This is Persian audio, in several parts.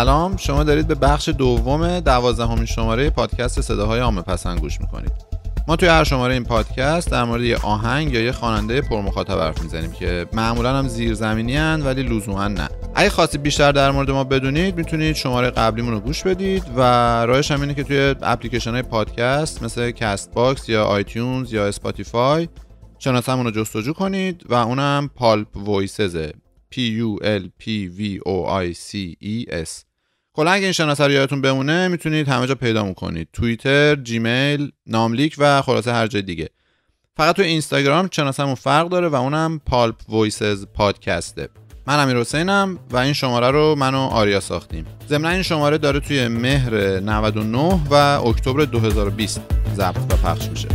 سلام شما دارید به بخش دوم دوازدهمین شماره پادکست صداهای عامه پسند گوش می‌کنید. ما توی هر شماره این پادکست در مورد یه آهنگ یا یه خواننده پرمخاطب حرف می‌زنیم که معمولا هم زیرزمینی هن ولی لزوما نه. اگه خواستید بیشتر در مورد ما بدونید می‌تونید شماره قبلیمون رو گوش بدید و راهش هم اینه که توی اپلیکیشن های پادکست مثل Castbox یا iTunes یا Spotify شناسمون رو جستجو کنید و اونم Pulp Voices ه P U L P V O I C E S. کلا اگه این شناسه رو یادتون بمونه می‌تونید همه جا پیدا کنید توییتر، جیمیل، ناملیک و خلاصه هر جای دیگه. فقط تو اینستاگرام شناسمون فرق داره و اونم پالپ وایسز پادکسته. من امیر حسینم و این شماره رو من و آریا ساختیم. ضمن این شماره داره توی مهر 99 و اکتبر 2020 ضبط و پخش میشه.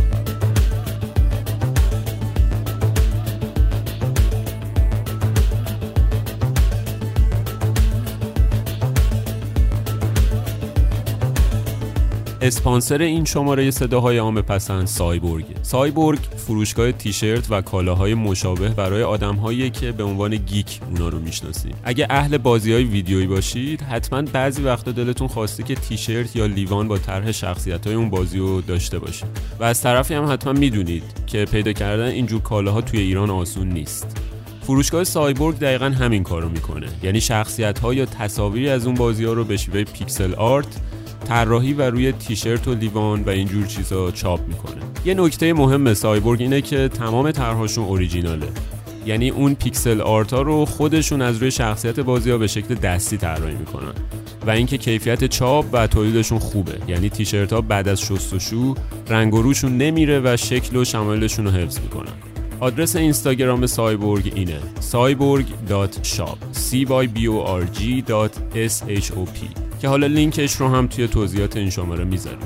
اسپانسر این شماره صداهای عام پسند سایبورگ. سایبورگ فروشگاه تیشرت و کالاهای مشابه برای آدمهایی که به عنوان geek اونا رو می‌شناسید اگه اهل بازی های ویدیویی باشید حتما بعضی وقتا دلتون خواسته که تیشرت یا لیوان با طرح شخصیت های اون بازی رو داشته باشید. و از طرفی هم حتما می‌دونید که پیدا کردن اینجور کالاها توی ایران آسون نیست. فروشگاه سایبورگ دقیقا همین کارو می‌کنه. یعنی شخصیت ها یا تصاویری از اون بازی ها رو به شیوه pixel art طراحی و روی تیشرت و لیوان و اینجور چیزا چاپ می‌کنه. یه نکته مهم سایبورگ اینه که تمام طرحهاشون اوریجیناله. یعنی اون pixel art ها رو خودشون از روی شخصیت بازی ها به شکل دستی طراحی می‌کنن. و اینکه کیفیت چاپ و تولیدشون خوبه. یعنی تیشرت ها بعد از شستشو رنگ و روشون نمیره و شکل و شمایلشون رو حفظ می‌کنن. آدرس اینستاگرام سایبورگ اینه. cyborg.shop c y b o r g که حالا لینکش رو هم توی توضیحات این شماره می‌ذارم.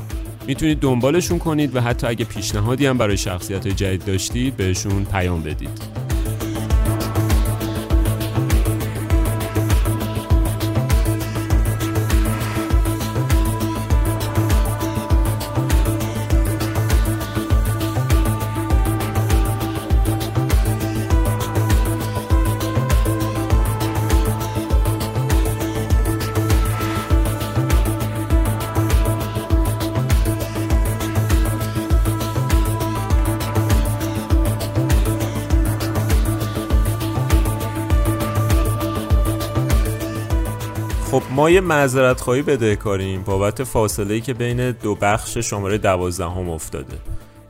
می‌تونید دنبالشون کنید و حتی اگه پیشنهادی هم برای شخصیت جدید داشتید بهشون پیام بدید. یه معذرت خواهی بده کاریم بابت فاصله که بین دو بخش شماره دوازدهم افتاده.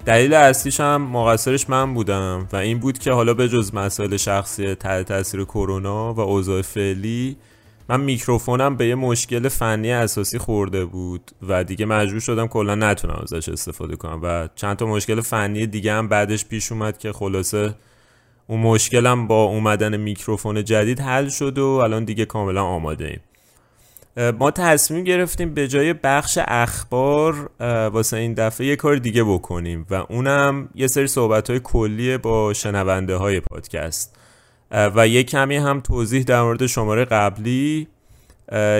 دلیل اصلیش هم مقصرش من بودم و این بود که حالا به جز مسائل شخصی تحت تاثیر کرونا و اوضاع فعلی من میکروفونم به یه مشکل فنی اساسی خورده بود و دیگه مجبور شدم کلا نتونم ازش استفاده کنم و چند تا مشکل فنی دیگه هم بعدش پیش اومد که خلاصه اون مشکلم با اومدن میکروفون جدید حل شد و الان دیگه کاملا آماده ایم ما تصمیم گرفتیم به جای بخش اخبار واسه این دفعه یه کار دیگه بکنیم و اونم یه سری صحبت های کلیه با شنونده های پادکست و یه کمی هم توضیح در مورد شماره قبلی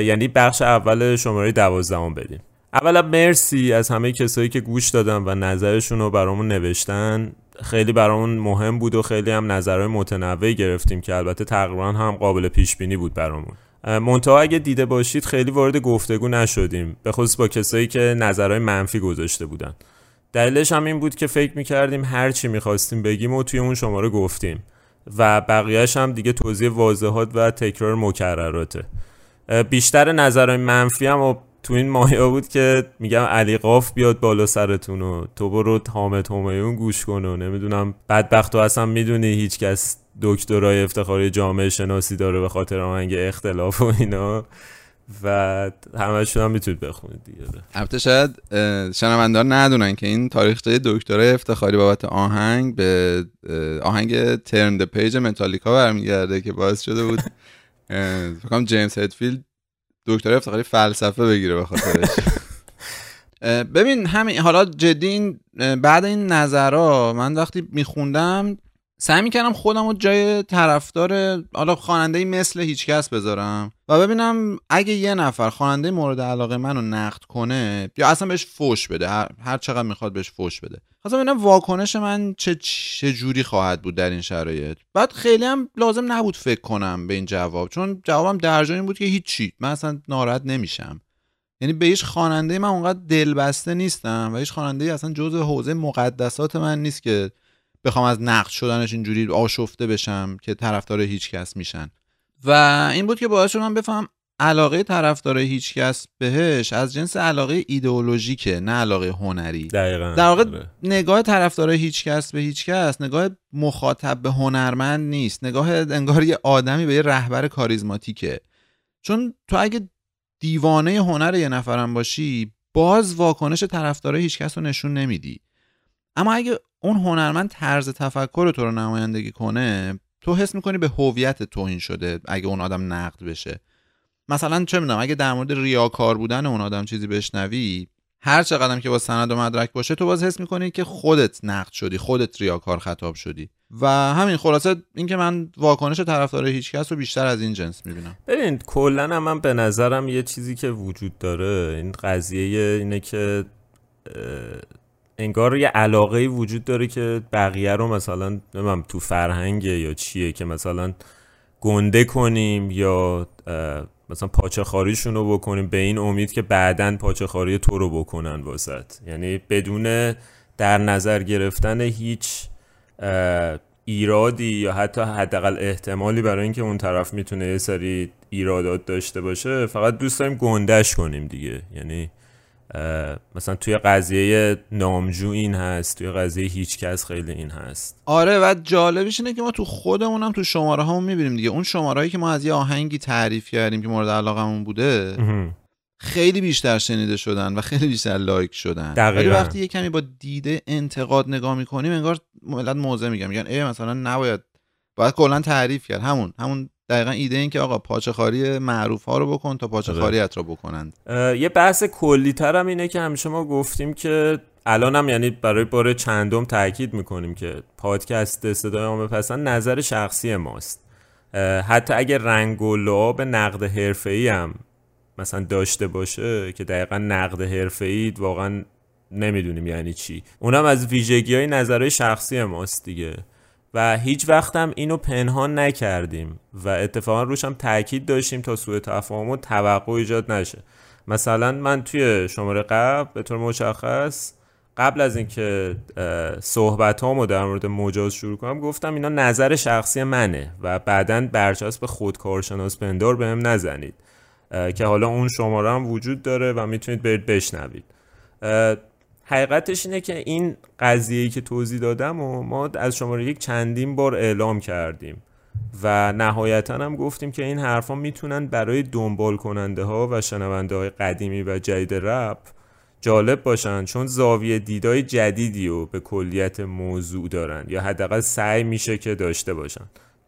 یعنی بخش اول شماره دوازدهم بدیم اولا مرسی از همه کسایی که گوش دادن و نظرشون رو برامون نوشتن. خیلی برامون مهم بود و خیلی هم نظرهای متنوعی گرفتیم که البته تقریبا هم قابل پیش بینی بود برامون. منتها اگه دیده باشید خیلی وارد گفتگو نشدیم به خصوص با کسایی که نظرهای منفی گذاشته بودن. دلیلش هم این بود که فکر می‌کردیم هر چی می‌خواستیم بگیم و توی اون شماره گفتیم و بقیهش هم دیگه توضیح واضحات و تکرار مکرراته. بیشتر نظرهای منفی هم و تو این ماهیا بود که میگم علی قاف بیاد بالا سرتون و تو برو حامد همایون گوش کن و نمی‌دونم بدبخت تو اصلا می‌دونی هیچکس دکترای افتخاری جامعه شناسی داره به خاطر آهنگ اختلاف و اینا. و همشون هم می‌تونید بخونید دیگه. البته شاید شنوندان ندونن که این تاریخچه دکترای افتخاری بابت آهنگ به آهنگ Turn the Page متالیکا برمیگرده که باعث شده بود فکرم جیمز هتفیلد دکترای افتخاری فلسفه بگیره به خاطرش. ببین همین حالا جدی بعد این نظرها من وقتی میخوندم سعی می‌کردم خودم رو جای طرفدار حالا خواننده مثل هیچکس بذارم و ببینم اگه یه نفر خواننده مورد علاقه منو نقد کنه یا اصلا بهش فوش بده هر, چقدر می‌خواد بهش فوش بده. خواستم ببینم واکنش من چه چه جوری خواهد بود در این شرایط. بعد خیلی هم لازم نبود فکر کنم به این جواب چون جوابم در این بود که هیچی من اصلا ناراحت نمیشم. یعنی به هیچ خواننده من اونقدر دلبسته نیستم و هیچ خواننده اصلا جزء حوزه مقدسات من نیست که بخوام از نقد شدنش اینجوری آشفته بشم که طرفدار هیچ کس میشن. و این بود که باعث شد من بفهم علاقه طرفدار هیچ کس بهش از جنس علاقه ایدئولوژیکه نه علاقه هنری. دقیقا. در واقع آره. نگاه طرفدار هیچ کس به هیچ کس نگاه مخاطب به هنرمند نیست. نگاه انگار یه آدمی به یه رهبر کاریزماتیکه. چون تو اگه دیوانه هنر یه نفرم باشی باز واکنش طرفدار هیچ کس رو نشون نمیدی. اما اگه اون هنرمند طرز تفکر تو رو نمایندگی کنه تو حس می‌کنی به هویت توهین شده اگه اون آدم نقد بشه. مثلا چه می‌دونم اگه در مورد ریاکار بودن اون آدم چیزی بشنوی هر چقدر که با سند و مدرک باشه تو باز حس می‌کنی که خودت نقد شدی خودت ریاکار خطاب شدی. و همین خلاصه اینکه من واکنش طرفدار هیچکس رو بیشتر از این جنس می‌بینم. ببین کلا من به نظرم یه چیزی که وجود داره این قضیه اینه که انگار یه علاقه وجود داره که بقیه رو مثلا نمیم تو فرهنگ یا چیه که مثلا گنده کنیم یا مثلا پاچه خاریشون رو بکنیم به این امید که بعدا پاچه خاری تو رو بکنن واسط یعنی بدون در نظر گرفتن هیچ ایرادی یا حتی حداقل احتمالی برای اینکه اون طرف می‌تونه یه سری ایرادات داشته باشه فقط دوست داریم گندش کنیم دیگه. یعنی مثلا توی قضیه نامجو این هست توی قضیه هیچکس خیلی این هست. آره و جالبش اینه که ما تو خودمونم تو شماره همون می‌بینیم دیگه. اون شماره که ما از یه آهنگی تعریف کردیم که مورد علاقمون بوده خیلی بیشتر شنیده شدن و خیلی بیشتر لایک شدن. ولی وقتی یه کمی با دیده انتقاد نگاه می‌کنیم انگار ملت موضع میگن میگن ای مثلا نباید باید کلا تعریف کرد. همون همون دقیقا ایده این که آقا پاچه خاری معروف ها رو بکن تا پاچه آره. خاریت رو بکنند. یه بحث کلی تر هم اینه که همیشه ما گفتیم که الان هم یعنی برای بار چندم تاکید می‌کنیم که پادکست صدای عامه پسند نظر شخصی ماست. حتی اگر رنگ و لعاب نقد حرفه‌ای هم مثلا داشته باشه که دقیقا نقد حرفه‌ای واقعا نمی‌دونیم یعنی چی. اونم از ویژگی های نظرهای شخصی ماست دیگه. و هیچ وقت هم اینو پنهان نکردیم و اتفاقا روش هم تاکید داشتیم تا سوء تفاهم و توقع ایجاد نشه. مثلا من توی شماره قبل به طور مشخص قبل از اینکه صحبت هامو در مورد مجاز شروع کنم گفتم اینا نظر شخصی منه و بعدا برچسب خود کارشناس پندار بهم نزنید که حالا اون شماره هم وجود داره و می‌تونید برید بشنوید. حقیقتش اینه که این قضیه‌ای که توضیح دادم و ما از شماره یک چندین بار اعلام کردیم و نهایتا هم گفتیم که این حرفا می‌تونن برای دنبال کننده ها و شنونده های قدیمی و جدید رپ جالب باشن چون زاویه دیدای جدیدی رو به کلیت موضوع دارن یا حداقل سعی میشه که داشته باشن.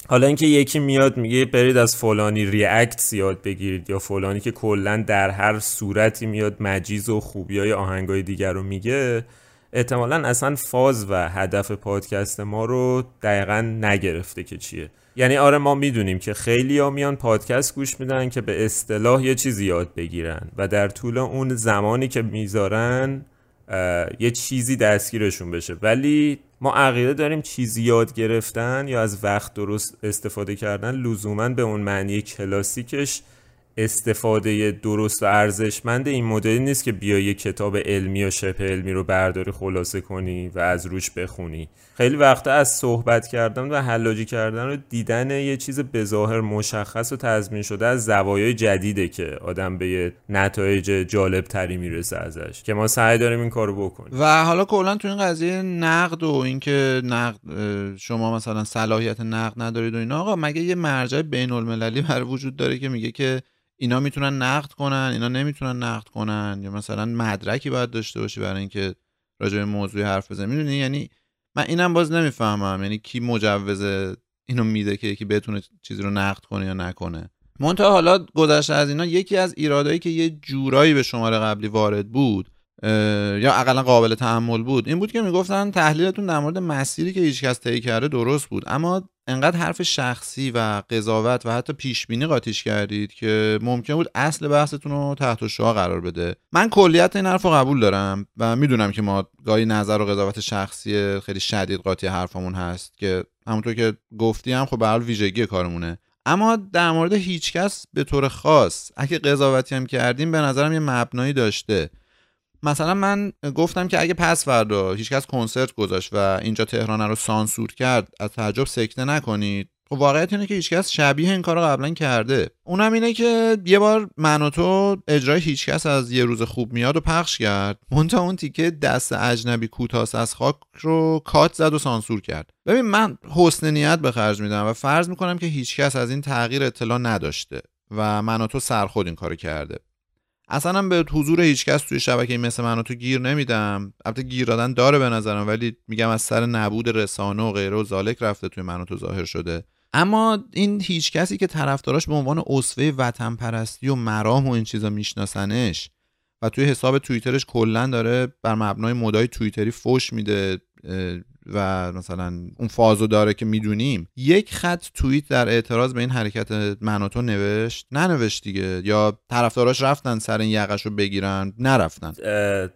حالا اینکه یکی میاد میگه برید از فلانی ریاکت یاد بگیرید یا فلانی که کلا در هر صورتی میاد مجیز و خوبی های آهنگای دیگر رو میگه احتمالا اصلا فاز و هدف پادکست ما رو دقیقا نگرفته که چیه. یعنی آره ما می‌دونیم که خیلی ها میان پادکست گوش میدن که به اصطلاح یه چیزی یاد بگیرن و در طول اون زمانی که می‌ذارن یه چیزی دستگیرشون بشه. ولی ما عقیده داریم چیزی یاد گرفتن یا از وقت درست استفاده کردن لزوما به اون معنی کلاسیکش استفاده درست و ارزشمند این مدلی نیست که بیای یه کتاب علمی یا شبه علمی رو برداری خلاصه کنی و از روش بخونی. خیلی وقتا از صحبت کردن و حلاجی کردن رو دیدن یه چیز بظاهر مشخص و تضمین شده از زوایای جدیده که آدم به یه نتایج جالب تری می‌رسه ازش که ما سعی داریم این کارو بکنیم. و حالا کلا تو این قضیه نقد و اینکه نقد شما مثلا صلاحیت نقد ندارید و اینا آقا مگه یه مرجع بین المللی بر وجود داره که میگه که اینا می‌تونن نقد کنن اینا نمی‌تونن نقد کنن یا مثلا مدرکی باید داشته باشی برای اینکه راجع به موضوع حرف بزنی. می‌دونی؟ یعنی من اینم باز نمی‌فهمم. یعنی کی مجوز اینو میده که یکی بتونه چیزی رو نقد کنه یا نکنه. منتها حالا گذشته از اینا یکی از ایرادایی که یه جورایی به شماره قبلی وارد بود یا اقلا قابل تحمل بود این بود که می‌گفتن تحلیلتون در مورد مسیری که هیچکس طی کرده درست بود. اما انقدر حرف شخصی و قضاوت و حتی پیش بینی قاطیش کردید که ممکن بود اصل بحثتون رو تحت شعا قرار بده. من کلیت این حرف رو قبول دارم و می‌دونم که ما گاهی نظر و قضاوت شخصی خیلی شدید قاطی حرفمون هست که همونطور که گفتی هم خب به ویژگی کارمونه. اما در مورد هیچکس به طور خاص اگه قضاوتی هم کردیم به نظرم یه مبنایی داشته. مثلا من گفتم که اگه پس فردا هیچکس کنسرت گذاشت و اینجا تهران رو سانسور کرد از تعجب سکته نکنید. خب واقعیت اینه که هیچکس شبیه این کار رو قبلا کرده. اونم اینه که یه بار من و تو اجرای هیچکس از یه روز خوب میاد و پخش کرد. منتها اون تیکه دست اجنبی کوتاس از خاک رو کات زد و سانسور کرد. ببین من حسن نیت به خرج میدم و فرض می‌کنم که هیچکس از این تغییر اطلاع نداشته و من و تو سرخود این کارو کرده. اصلا به حضور هیچکس توی شبکه مثل من تو گیر نمیدم. البته گیر دادن داره به نظرم ولی میگم از سر نبود رسانه و غیره و زالک رفته توی من تو ظاهر شده. اما این هیچ کسی که طرفداراش به عنوان اصفه وطن پرستی و مرام و این چیزا میشناسنش و توی حساب توییترش کلا داره بر مبنای مدای توییتری فوش میده و مثلا اون فازو داره که می‌دونیم یک خط توییت در اعتراض به این حرکت منوتو نوشت ننوشت دیگه. یا طرفداراش رفتن سر این یقش رو بگیرن؟ نرفتن.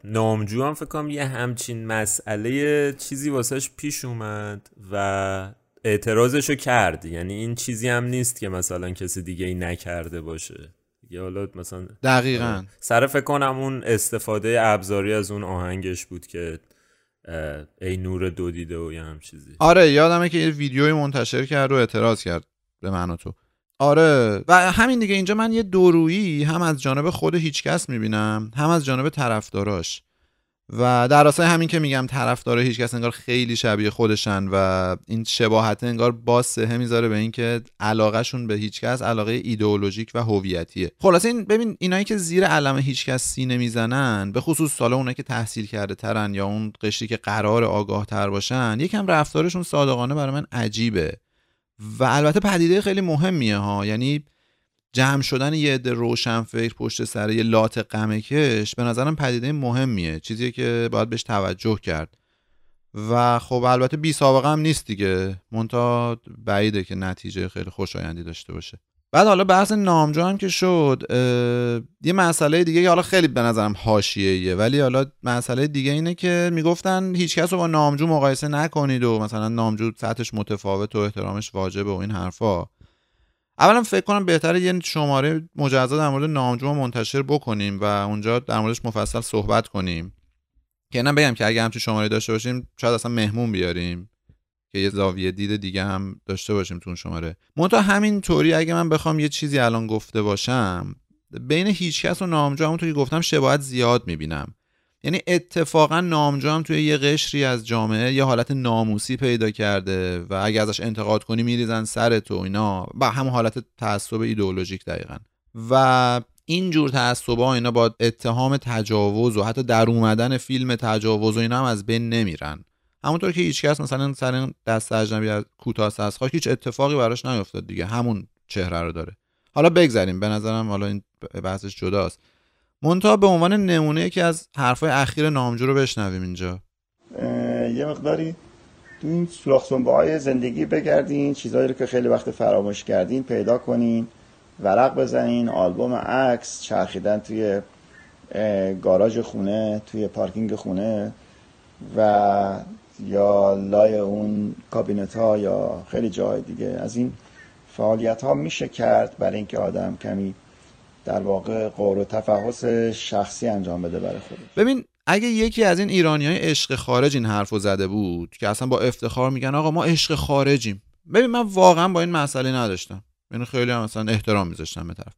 نامجو هم فکر کنم یه همچین مسئله چیزی واسهش پیش اومد و اعتراضشو کرد. یعنی این چیزی هم نیست که مثلا کسی دیگه ای نکرده باشه. یا حالا مثلا دقیقا. سر فکر کنم اون استفاده ابزاری از اون آهنگش بود که ای نور دو دیده و یه هم چیزی. آره یادمه که یه ویدیوی منتشر کرد و اعتراض کرد به من تو. آره و همین دیگه اینجا من یه دورویی هم از جانب خود هیچکس می‌بینم هم از جانب طرفداراش. و در راستای همین که میگم طرفدار هیچ کس انگار خیلی شبیه خودشن و این شباهت انگار باز سهه می‌ذاره به اینکه علاقهشون به هیچ کس علاقه ایدئولوژیک و هویتیه. خلاصه این ببین اینایی که زیر علم هیچ کس سینه می‌زنن به خصوص سالا اونایی که تحصیل کرده ترن یا اون قشری که قرار آگاه تر باشن یکم رفتارشون صادقانه برای من عجیبه. و البته پدیده خیلی مهمیه ها. یعنی جمع شدن یه عده روشن فکر پشت سر یه لات غمکش به نظرم پدیده مهمیه چیزی که باید بهش توجه کرد. و خب البته بی سابقه هم نیست دیگه. مونتا بعیده که نتیجه خیلی خوشایندی داشته باشه. بعد حالا بحث نامجو هم که شد یه مسئله دیگه که حالا خیلی به نظرم حاشیه‌ایه ولی حالا مسئله دیگه اینه که می‌گفتن هیچ کس رو با نامجو مقایسه نکنید و مثلا نامجو سطحش متفاوت و احترامش واجبه و این حرفا. اولا فکر کنم بهتره یه شماره مجزا در مورد نامجو منتشر بکنیم و اونجا در موردش مفصل صحبت کنیم. که اینم بگم که اگه همچین شماره داشته باشیم شاید اصلا مهمون بیاریم. که یه زاویه دید دیگه هم داشته باشیم تو اون شماره. منتها همین طوری اگه من بخوام یه چیزی الان گفته باشم بین هیچکس و نامجو همونطور که گفتم شباهت زیاد می‌بینم. یعنی اتفاقا نامجو هم توی یه قشری از جامعه یه حالت ناموسی پیدا کرده و اگه ازش انتقاد کنی میریزن سر تو اینا. و همون حالت تعصب ایدئولوژیک دقیقا. و این جور تعصبا اینا با اتهام تجاوز و حتی در اومدن فیلم تجاوز و اینا هم از بین نمیرن. همونطور که هیچکس مثلا سر دست اجنبی از کوتاه از خاک هیچ اتفاقی براش نیفتاد دیگه. همون چهره رو داره. حالا بگذریم. به نظرم حالا این بحثش جداست. منتها به عنوان نمونه یکی از حرفای اخیر نامجو رو بشنویم اینجا. یه مقداری تو این سوراخ های زندگی بگردین چیزهایی رو که خیلی وقت فراموش کردین پیدا کنین ورق بزنین آلبوم عکس چرخیدن توی گاراژ خونه توی پارکینگ خونه و یا لای اون کابینت ها یا خیلی جای دیگه. از این فعالیت ها میشه کرد برای اینکه آدم کمی در واقع قور و تفحص شخصی انجام بده برای خودش. ببین اگه یکی از این ایرانی های عشق خارج این حرف زده بود که اصلا با افتخار میگن آقا ما عشق خارجیم. ببین من واقعا با این مسئله نداشتم. یعنی خیلی هم مثلا احترام میذاشتم به طرف.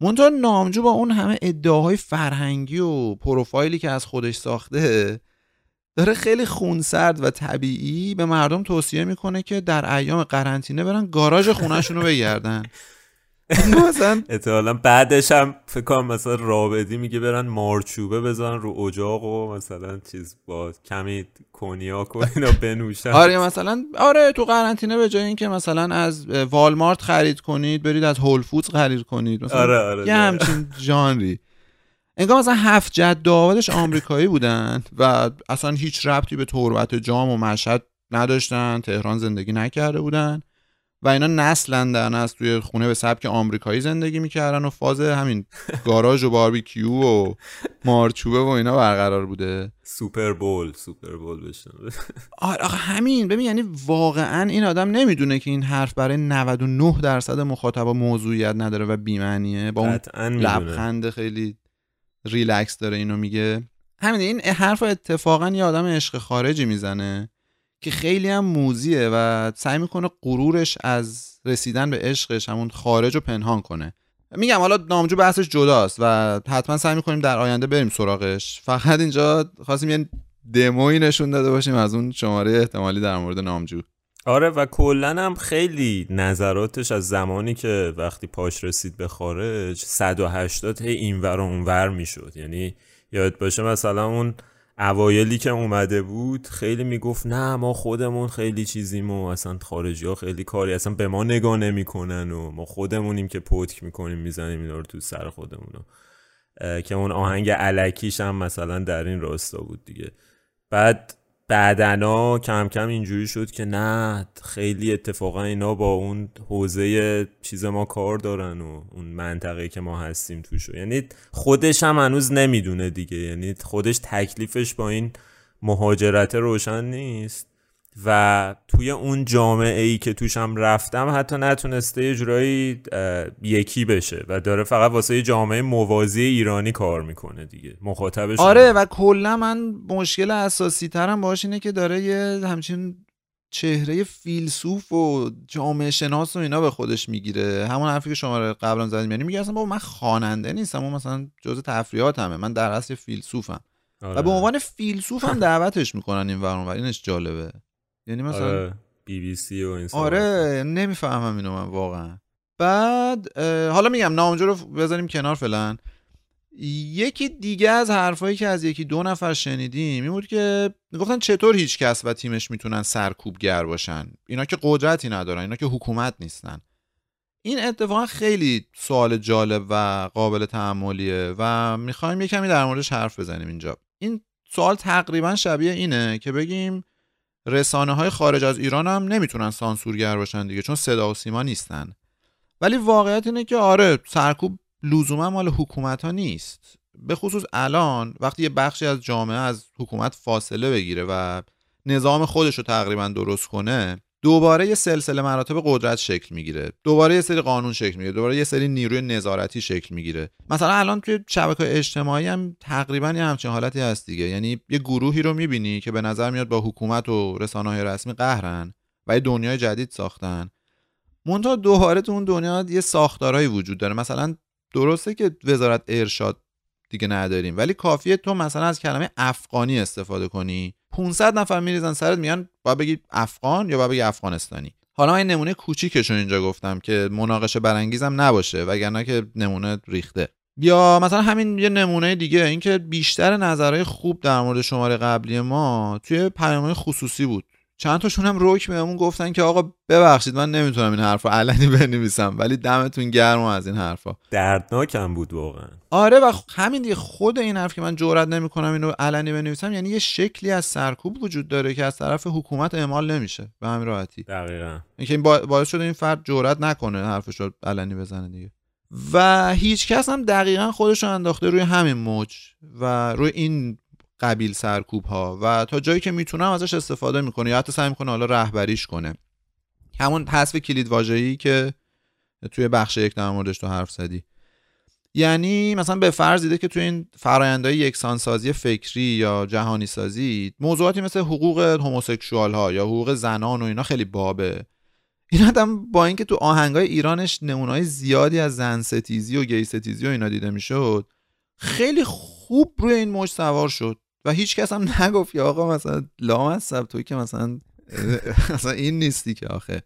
منتها نامجو با اون همه ادعاهای فرهنگی و پروفایلی که از خودش ساخته داره خیلی خونسرد و طبیعی به مردم توصیه می‌کنه که در ایام قرنطینه برن گاراژ خونهشون رو بگردن. مثلا اتحالا بعدش هم فکر کنم مثلا رابطی میگه برن مارچوبه بزنن رو اجاق و مثلا چیز با کمی کنیاک و اینا بنوشن. آره مثلا آره تو قرنطینه به جای اینکه مثلا از والمارت خرید کنید برید از هول فودز خرید کنید. مثلا آره آره یه همچین ژانری. انگار مثلا هفت جد آبادش آمریکایی بودن و اصلا هیچ ربطی به تربت جام و مشهد نداشتن تهران زندگی نکرده بودن. و اینا نسل اندر نسل توی خونه به سبک آمریکایی زندگی می‌کردن و فاز همین گاراژ و باربیکیو و مارچوبه و اینا برقرار بوده. Super Bowl Super Bowl بشن. آره آخه همین ببین یعنی واقعا این آدم نمی‌دونه که این حرف برای 99 درصد مخاطبا موضوعیت نداره و بیمعنیه. با اون. لبخند خیلی ریلکس داره اینو میگه. همین این حرف اتفاقا یه آدم عشق خارجی می‌زنه. که خیلی هم موزیه و سعی می‌کنه غرورش از رسیدن به عشقش همون خارج رو پنهان کنه. میگم حالا نامجو بحثش جداست و حتما سعی می‌کنیم در آینده بریم سراغش. فقط اینجا خواستیم یه دموی نشون داده باشیم از اون شماره احتمالی در مورد نامجو. آره و کلا هم خیلی نظراتش از زمانی که وقتی پاش رسید به خارج 180 هی اینور و اونور می‌شد. یعنی یاد باشه مثلا اون اوایلی که اومده بود خیلی می‌گفت نه ما خودمون خیلی چیزیم و اصلا خارجی ها خیلی کاری اصلا به ما نگاه نمی‌کنن و ما خودمونیم که پتک می‌کنیم می‌زنیم اینا رو تو سر خودمون. که اون آهنگ علکیش هم مثلا در این راستا بود دیگه. بعد بعدنا کم کم اینجوری شد که نه خیلی اتفاقا اینا با اون حوزه چیز ما کار دارن و اون منطقه که ما هستیم توش. یعنی خودش هم هنوز نمی‌دونه دیگه. یعنی خودش تکلیفش با این مهاجرت روشن نیست. و توی اون جامعه ای که توش هم رفتم حتی نتونسته یه جورایی یکی بشه و داره فقط واسه جامعه موازی ایرانی کار می‌کنه دیگه. مخاطبش آره و کلا من مشکل اساسی ترم باش اینه که داره یه همچین چهره فیلسوف و جامعه شناس و اینا به خودش می‌گیره. همون حرفی که شما رو قبلا زدیم. یعنی میگه اصلا بابا من خواننده نیستم اون مثلا جزء تفریحاتمه. من در اصل فیلسوفم. آره. و به عنوان فیلسوف هم دعوتش می‌کنن این ورون و اینش جالبه. یعنی مثلا آره بی بی سی و این. آره نمی‌فهمم اینو من واقعا. بعد حالا میگم نامجو رو بذاریم کنار فعلا. یکی دیگه از حرفایی که از یکی دو نفر شنیدیم این بود که گفتن چطور هیچ کس و تیمش می‌تونن سرکوبگر باشن. اینا که قدرتی ندارن اینا که حکومت نیستن. این اتفاقا خیلی سوال جالب و قابل تعملیه و می‌خوایم یه کمی در موردش حرف بزنیم اینجا. این سوال تقریبا شبیه اینه که بگیم رسانه های خارج از ایران هم نمی‌تونن سانسورگر باشن دیگه چون صدا و سیما نیستن. ولی واقعیت اینه که آره سرکوب لزوما مال حکومت ها نیست. به خصوص الان وقتی یه بخشی از جامعه از حکومت فاصله بگیره و نظام خودش رو تقریبا درست کنه دوباره یه سلسله مراتب قدرت شکل می‌گیره. دوباره یه سری قانون شکل می‌گیره. دوباره یه سری نیروی نظارتی شکل می‌گیره. مثلا الان توی شبکه اجتماعی هم تقریبا یه همچین حالتی هست دیگه. یعنی یه گروهی رو می‌بینی که به نظر میاد با حکومت و رسانه های رسمی قهرن و یه دنیای جدید ساختن. منتها دوباره تو اون دنیا یه ساختارهایی وجود داره. مثلا درسته که وزارت ارشاد دیگه نداریم ولی کافیه تو مثلا از کلمه افغانی استفاده کنی. 500 نفر میریزن سرت میگن باید بگی افغان یا باید بگی افغانستانی. حالا این نمونه کوچیکشون اینجا گفتم که مناقشه برانگیزم نباشه وگرنه که نمونه ریخته. یا مثلا همین یه نمونه دیگه اینکه بیشتر نظرهای خوب در مورد شماره قبلی ما توی پیامهای خصوصی بود. چند تاشون هم روک بهمون گفتن که آقا ببخشید من نمی‌تونم این حرفا علنی بنویسم ولی دمتون گرم از این حرفا. دردناکم بود واقعا. آره و همین دیگه خود این حرف که من جرئت نمی‌کنم اینو علنی بنویسم یعنی یه شکلی از سرکوب وجود داره که از طرف حکومت اعمال نمیشه به همین راحتی. دقیقا. اینکه این با- باعث شده این فرد جرئت نکنه حرفش رو علنی بزنه دیگه. و هیچ کس هم دقیقا خودش رو انداخته روی همین موج و روی این قبیل سرکوب ها و تا جایی که می‌تونم ازش استفاده می‌کنه یا حتی سعی می‌کنه حالا رهبریش کنه. همون حذف کلید واژه‌ای که توی بخش یک در موردش تو حرف زدی. یعنی مثلا به فرض دیده که توی این فرایندهای یکسانسازی فکری یا جهانی سازی موضوعاتی مثل حقوق هموسکشوال ها یا حقوق زنان و اینا خیلی بابه. این آدم با اینکه تو آهنگای ایرانش نمونای زیادی از زن ستیزی و گی ستیزی و اینا دیده می‌شد خیلی خوب روی این موج سوار شد. و هیچ کس هم نگفت که آقا مثلا لامصب توی که مثلا مثلا این نیستی که آخه.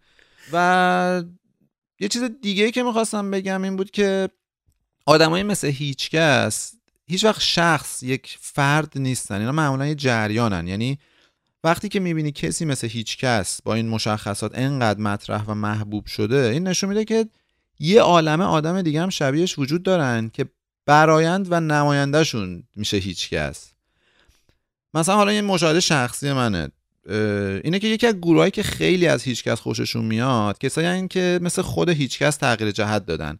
و یه چیز دیگه که می‌خواستم بگم این بود که آدمایی مثل هیچکس هیچ وقت شخص یک فرد نیستن. اینا معمولا یه جریانن. یعنی وقتی که می‌بینی کسی مثل هیچکس با این مشخصات انقدر مطرح و محبوب شده این نشون میده که یه عالمه آدم دیگه هم شبیهش وجود دارن که برایند و نمایندهشون میشه هیچکس مثلا حالا این مشاهده شخصی منه. اینه که یکی از گروهایی که خیلی از هیچکس خوششون میاد کسایی این که مثل خود هیچکس تغییر جهت دادن.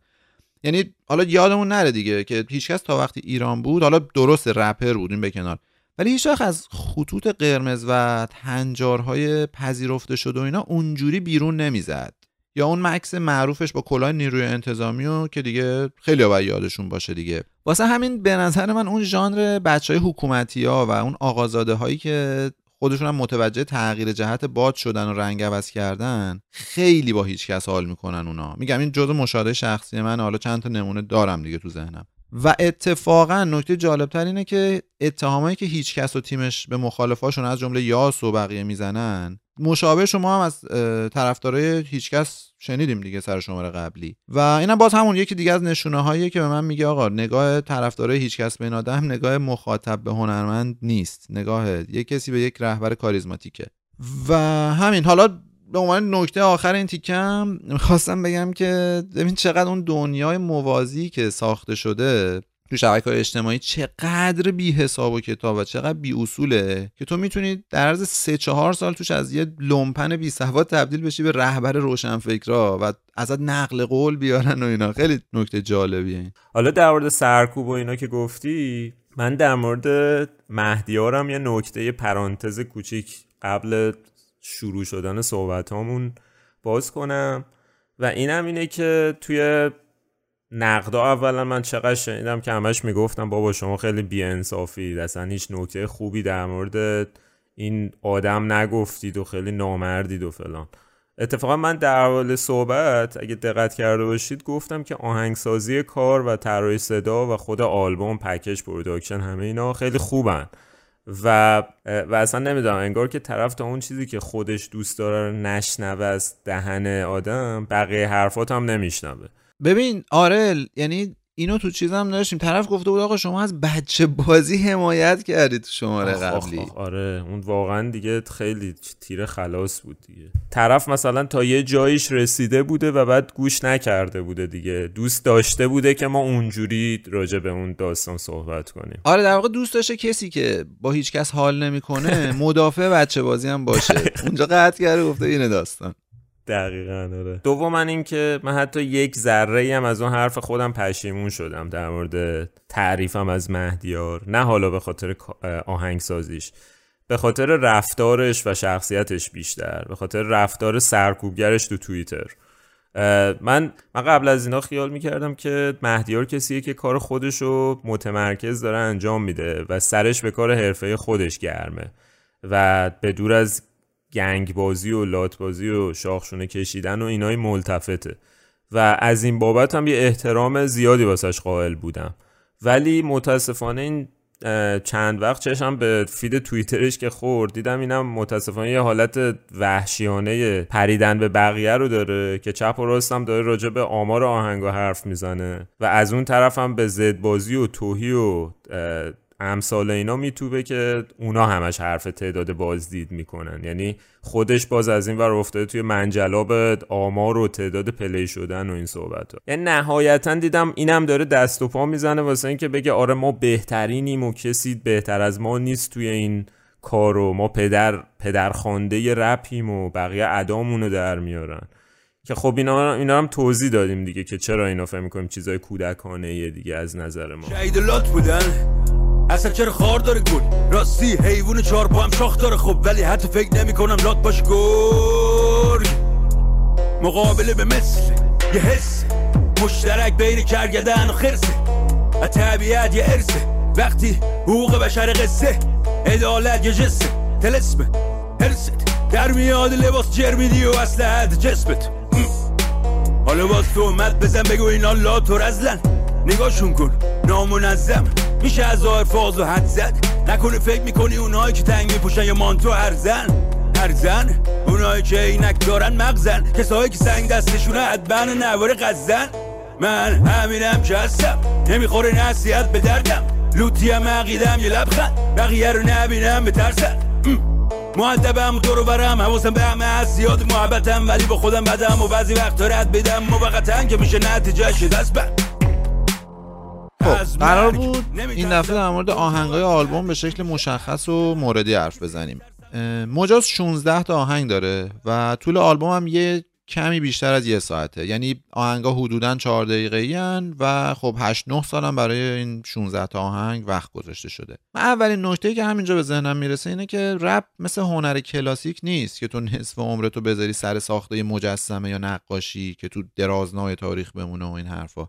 یعنی حالا یادمون نره دیگه که هیچکس تا وقتی ایران بود حالا درست رپر بود این به کنار. ولی هیچ از خطوط قرمز و تنجارهای پذیرفته شده و اینا اونجوری بیرون نمی‌زد. یا اون مکس معروفش با کلاه نیروی انتظامی و که دیگه خیلی باید یادشون باشه دیگه. واسه همین به نظر من اون ژانر بچه های حکومتی ها و اون آقازاده هایی که خودشون هم متوجه تغییر جهت باد شدن و رنگ عوض کردن خیلی با هیچ کس حال می‌کنن اونا. میگم این جزء مشاهده شخصی من حالا چند تا نمونه دارم دیگه تو ذهنم. و اتفاقا نکته جالبتر اینه که اتهامایی که هیچ کس و تیمش به مخالفاشون از جمله یاس و بقیه می‌زنن مشابه شما هم از طرفدارای هیچکس شنیدیم دیگه سر شماره قبلی. و اینم باز همون یکی دیگه از نشونه هاییه که به من میگه آقا نگاه طرفدارای هیچکس به این آدم نگاه مخاطب به هنرمند نیست. نگاه یک کسی به یک رهبر کاریزماتیکه. و همین حالا به عنوان نکته آخر این تیکم می‌خواستم بگم که ببین چقدر اون دنیای موازی که ساخته شده تو شبکه های اجتماعی چقدر بی حساب و کتاب و چقدر بی اصوله که تو می‌تونی در عرض سه چهار سال توش از یه لومپن بی سواد تبدیل بشی به رهبر روشنفکرا و ازت نقل قول بیارن و اینا. خیلی نکته جالبیه. حالا در مورد سرکوب و اینا که گفتی من در مورد مهدیارم یه نکته پرانتز کوچیک قبل شروع شدن صحبت هامون باز کنم و اینم اینه که توی نقدا اولا من چقدر شنیدم که همش می‌گفتم بابا شما خیلی بیانصافید. اصلا هیچ نکته خوبی در مورد این آدم نگفتید و خیلی نامردید و فلان. اتفاقا من در حال صحبت اگه دقت کرده باشید گفتم که آهنگسازی کار و طراحی صدا و خود آلبوم پکیج production همه اینا خیلی خوبن. و و اصلا نمی‌دونم انگار که طرف تا اون چیزی که خودش دوست داره رو نشنوه از دهن آدم بقیه حرفات هم نمیشنوه. ببین آرل یعنی اینو تو چیزم داشتیم طرف گفته بود آقا شما از بچه بازی حمایت کردید تو شماره قبلی. آره. اون واقعا دیگه خیلی تیر خلاص بود دیگه. طرف مثلا تا یه جاییش رسیده بوده و بعد گوش نکرده بوده دیگه. دوست داشته بوده که ما اونجوری راجع به اون داستان صحبت کنیم. آره در واقع دوست داشته کسی که با هیچ کس حال نمی‌کنه مدافع بچه بازی هم باشه. اونجا قطع کرده گفته اینه داستان. دقیقا آره. دوم من این که من حتی یک ذره هم از اون حرف خودم پشیمون شدم در مورد تعریفم از مهدیار نه حالا به خاطر آهنگسازیش به خاطر رفتارش و شخصیتش بیشتر به خاطر رفتار سرکوبگرش تو توییتر. من من قبل از اینا خیال می‌کردم که مهدیار کسیه که کار خودش رو متمرکز داره انجام میده و سرش به کار حرفه خودش گرمه و به دور از گنگ بازی و لات بازی و شاخشونه کشیدن و اینای ملتفته. و از این بابت هم یه احترام زیادی واسش قائل بودم. ولی متاسفانه این چند وقت چشم به feed توییترش که خورد دیدم اینم متاسفانه یه حالت وحشیانه پریدن به بقیه رو داره که چپ و راستم داره راجع به آمار آهنگا حرف می‌زنه. و از اون طرف هم به زد بازی و توهی و امثال اینا می‌توپه که اونا همش حرف تعداد بازدید می‌کنن. یعنی خودش باز از این ور افتاده توی منجلاب آمار و تعداد play شدن و این صحبت ها. یعنی نهایتا دیدم اینم داره دست و پا می‌زنه واسه اینکه بگه آره ما بهترینیم و کسی بهتر از ما نیست توی این کارو ما پدر پدرخوانده رپیم و بقیه ادامونو در میارن. که خب اینا اینا هم توضیح دادیم دیگه که چرا اینا فهم می‌کنیم چیزای کودکانه دیگه از نظر ما. بودن. اصلا چرا خار داره گل؟ راستی حیوان چهار پا هم شاخ داره. خب ولی حتی فکر نمی کنم لات باش گرگ. مقابله به مثل یه حس. مشترک بین کرگدن و خرسه و طبیعت یه ارسه وقتی حقوق بشر قصه عدالت یه جسه تلسمه هرست. در میاد لباس جرمیدی و اصل جسمت. حالا باز تو بزن بگو اینا لات و رزلن. نگاهشون کن. نامنظم. میشه از ظاهر فاز و حد زد. نکنه فکر می‌کنی اونایی که تنگ میپوشن یا مانتو هر زن. هر زن. اونایی که اینک دارن مغزن. کسایی که سنگ دستشونه حدبن و نوار غزن. من همینم که هستم. نمی‌خوره نصیحت به دردم. لوتیم عقیدم یه لبخند. بقیه رو نبینم بترسن معدبم دور برم حواسم به همه هست. زیاد محبتم ولی با خودم بدم. و بعضی وقت رد بدم. موقتا که میشه نتیجه دست بند خب قرار بود این دفعه در مورد آهنگای آلبوم به شکل مشخص و موردی حرف بزنیم. مجاز 16 تا آهنگ داره و طول آلبوم هم یه کمی بیشتر از یه ساعته. یعنی آهنگا حدودا 4 دقیقه این و خب 8 9 سالم برای این 16 تا آهنگ وقت گذاشته شده. و اولین نکته که همینجا به ذهنم می‌رسه اینه که رپ مثل هنر کلاسیک نیست که تو نصف عمرتو بذاری سر ساخته مجسمه یا نقاشی که تو درازنای تاریخ بمونه و این حرفا.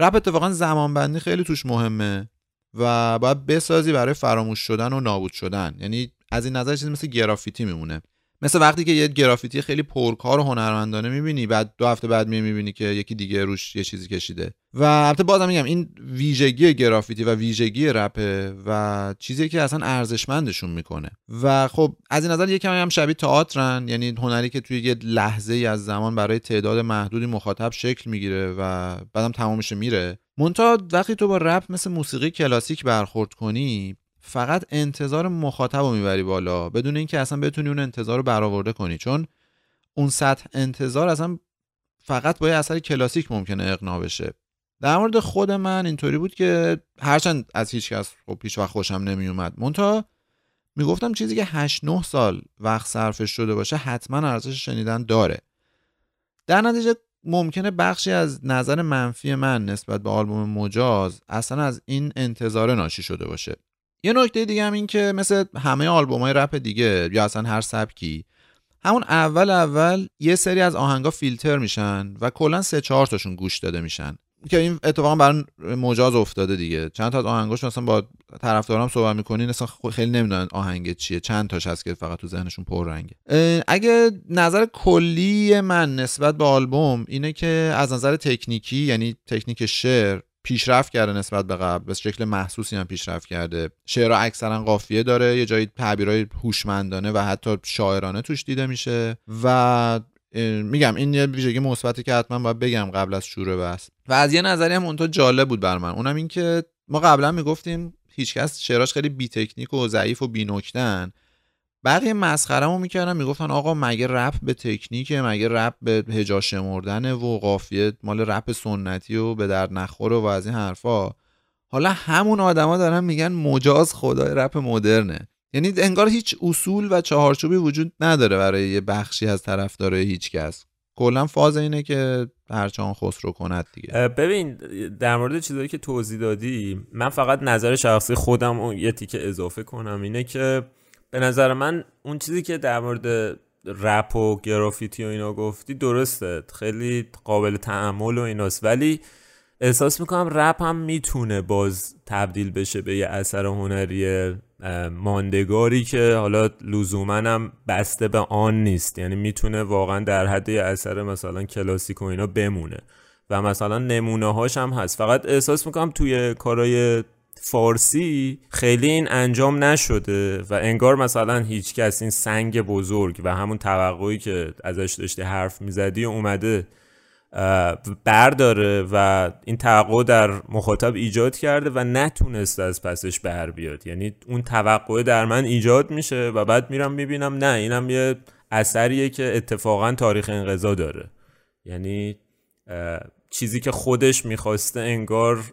رپ اتفاقا زمانبندی خیلی توش مهمه و باید بسازی برای فراموش شدن و نابود شدن. یعنی از این نظر چیزی مثل گرافیتی میمونه. مثل وقتی که یه گرافیتی خیلی پرکار و هنرمندانه می‌بینی بعد دو هفته بعد می‌بینی که یکی دیگه روش یه چیزی کشیده. و البته بازم میگم این ویژگی گرافیتی و ویژگی رپه و چیزی که اصلا ارزشمندشون می‌کنه. و خب از این نظر یکم هم شبیه تئاترن یعنی هنری که توی یه لحظه ای از زمان برای تعداد محدودی مخاطب شکل می‌گیره و بعدم تمامش میره. مونتا وقتی تو با رپ مثل موسیقی کلاسیک برخورد کنی فقط انتظار مخاطب رو می‌بری بالا بدون اینکه اصلا بتونی اون انتظار رو برآورده کنی. چون اون سطح انتظار اصلا فقط با اثر کلاسیک ممکنه اقنا بشه. در مورد خود من اینطوری بود که هرچند از هیچ کس خب پیش وقت خوشم نمیومد مونتا می‌گفتم چیزی که 8 9 سال وقت صرفش شده باشه حتما ارزش شنیدن داره. در نتیجه ممکنه بخشی از نظر منفی من نسبت به آلبوم مجاز اصلا از این انتظار ناشی شده باشه. یه نکته دیگه هم این که مثل همه آلبوم های رپ دیگه یا اصلا هر سبکی همون اول اول یه سری از آهنگا فیلتر میشن و کلا سه چهار تاشون گوش داده میشن. که این اتفاقا برای مجاز افتاده دیگه. چند تا از آهنگاش مثلا با طرفدارام صحبت می‌کنین اصلا خیلی نمی‌دونن آهنگ چیه چند تاش هست که فقط تو ذهنشون پر رنگه اگه نظر کلی من نسبت به آلبوم اینه که از نظر تکنیکی یعنی تکنیک شعر پیشرفت کرده نسبت به قبل به شکل محسوسی هم پیشرفت کرده. شعرها اکثرا قافیه داره یه جایی تعبیرهای هوشمندانه و حتی شاعرانه توش دیده میشه. و میگم این یه ویژگی مثبتی که حتما باید بگم قبل از شروع بس و از یه نظری هم اونطور جالب بود بر من. اونم این که ما قبلا می‌گفتیم هیچکس شعراش خیلی بی تکنیک و ضعیف و بی نکتن بقیه مسخرمو می‌کردن می‌گفتن آقا مگه رپ به تکنیکه مگه رپ به هجا شمردن و قافیه مال رپ سنتی و به درد نخوره و از این حرفا. حالا همون آدما دارن میگن مجاز خدای رپ مدرنه. یعنی انگار هیچ اصول و چهارچوبی وجود نداره برای یه بخشی از طرفدارای هیچ کس. کلا فاز اینه که هرچان خسرو کند دیگه. ببین در مورد چیزایی که توضیح دادی من فقط نظر شخصی خودم یه تیکه اضافه کنم. اینه که به نظر من اون چیزی که در مورد رپ و گرافیتی و اینا گفتی درسته. خیلی قابل تعمل و ایناست. ولی احساس می‌کنم رپ هم می‌تونه باز تبدیل بشه به یه اثر هنری ماندگاری که حالا لزوما هم بسته به آن نیست. یعنی می‌تونه واقعا در حد یه اثر مثلا کلاسیک و اینا بمونه. و مثلا نمونه هاش هم هست. فقط احساس می‌کنم توی کارای فارسی خیلی این انجام نشده و انگار مثلا هیچ کس این سنگ بزرگ و همون توقعی که ازش داشته حرف می‌زدی اومده برداره و این توقع در مخاطب ایجاد کرده و نتونسته از پسش بر بیاد. یعنی اون توقع در من ایجاد میشه و بعد میرم می‌بینم نه اینم یه اثریه که اتفاقا تاریخ انقضا داره. یعنی چیزی که خودش می‌خواسته انگار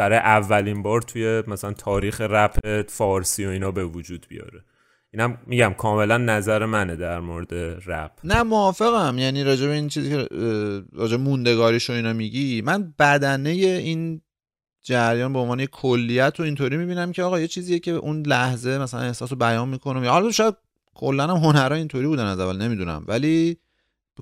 برای اولین بار توی مثلا تاریخ رپ فارسی و اینا به وجود بیاره. اینم میگم کاملا نظر منه در مورد رپ. نه موافقم. یعنی راجع به این چیزی که راجع موندگاریش و اینا میگی من بدنه این جریان به عنوان کلیت و اینطوری می‌بینم که آقا یه چیزیه که اون لحظه مثلا احساس رو بیان می‌کنم یا حالا شاید کلا هم هنرها اینطوری بودن از اول نمی‌دونم. ولی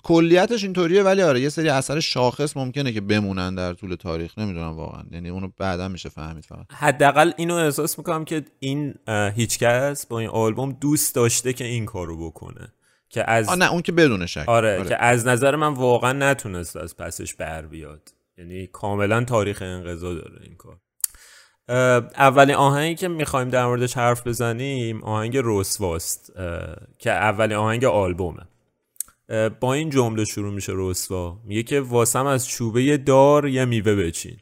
کلیتش اینطوریه ولی آره یه سری اثر شاخص ممکنه که بمونن در طول تاریخ نمی‌دونم واقعا. یعنی اونو بعدا میشه فهمید فقط. حداقل اینو احساس می‌کنم که این هیچکس با این آلبوم دوست داشته که این کارو بکنه. که از نه اون که بدون شک. آره, آره, که از نظر من واقعا نتونست از پسش بر بیاد. یعنی کاملا تاریخ انقضا داره این کار. اولین آهنگی که می‌خوایم در موردش حرف بزنیم آهنگ رسواست که اولین آهنگ آلبومه. با این جمله شروع میشه رسوا میگه که واسم از چوبه دار یه میوه بچین.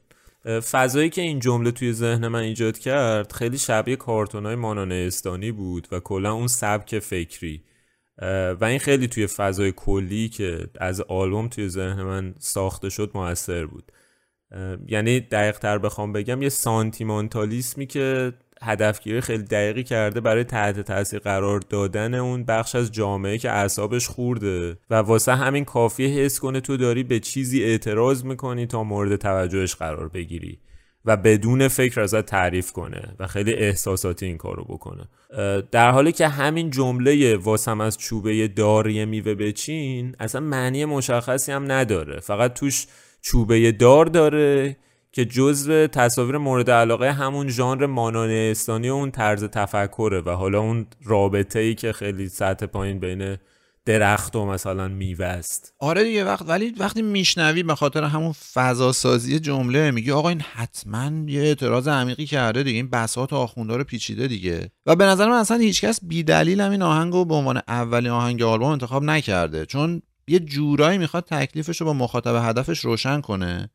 فضایی که این جمله توی ذهن من ایجاد کرد خیلی شبیه کارتون های مانانهستانی بود و کلا اون سبک فکری. و این خیلی توی فضای کلی که از آلبوم توی ذهن من ساخته شد موثر بود. یعنی دقیق تر بخوام بگم یه سانتیمانتالیسمی که هدفگیری خیلی دقیقی کرده برای تحت تاثیر قرار دادن اون بخش از جامعه که اعصابش خورده. و واسه همین کافیه حس کنه تو داری به چیزی اعتراض می‌کنی تا مورد توجهش قرار بگیری. و بدون فکر ازت تعریف کنه و خیلی احساساتی این کارو بکنه. در حالی که همین جمله واسم از چوبه داری میوه بچین اصلا معنی مشخصی هم نداره. فقط توش چوبه دار داره که جزو تصاویر مورد علاقه همون ژانر مانانستانی و اون طرز تفکره و حالا اون رابطه ای که خیلی سطح پایین بین درخت و مثلا میوه است. آره دیگه وقت ولی وقتی میشنوی به خاطر همون فضا سازی جمله میگی آقا این حتما یه اعتراض عمیقی کرده دیگه این بساط آخونده رو پیچیده دیگه. و به نظر من اصلا هیچکس بی دلیل هم این آهنگ رو به عنوان اولین آهنگ آلبوم انتخاب نکرده چون یه جورایی می‌خواد تکلیفش رو با مخاطب هدفش روشن کنه.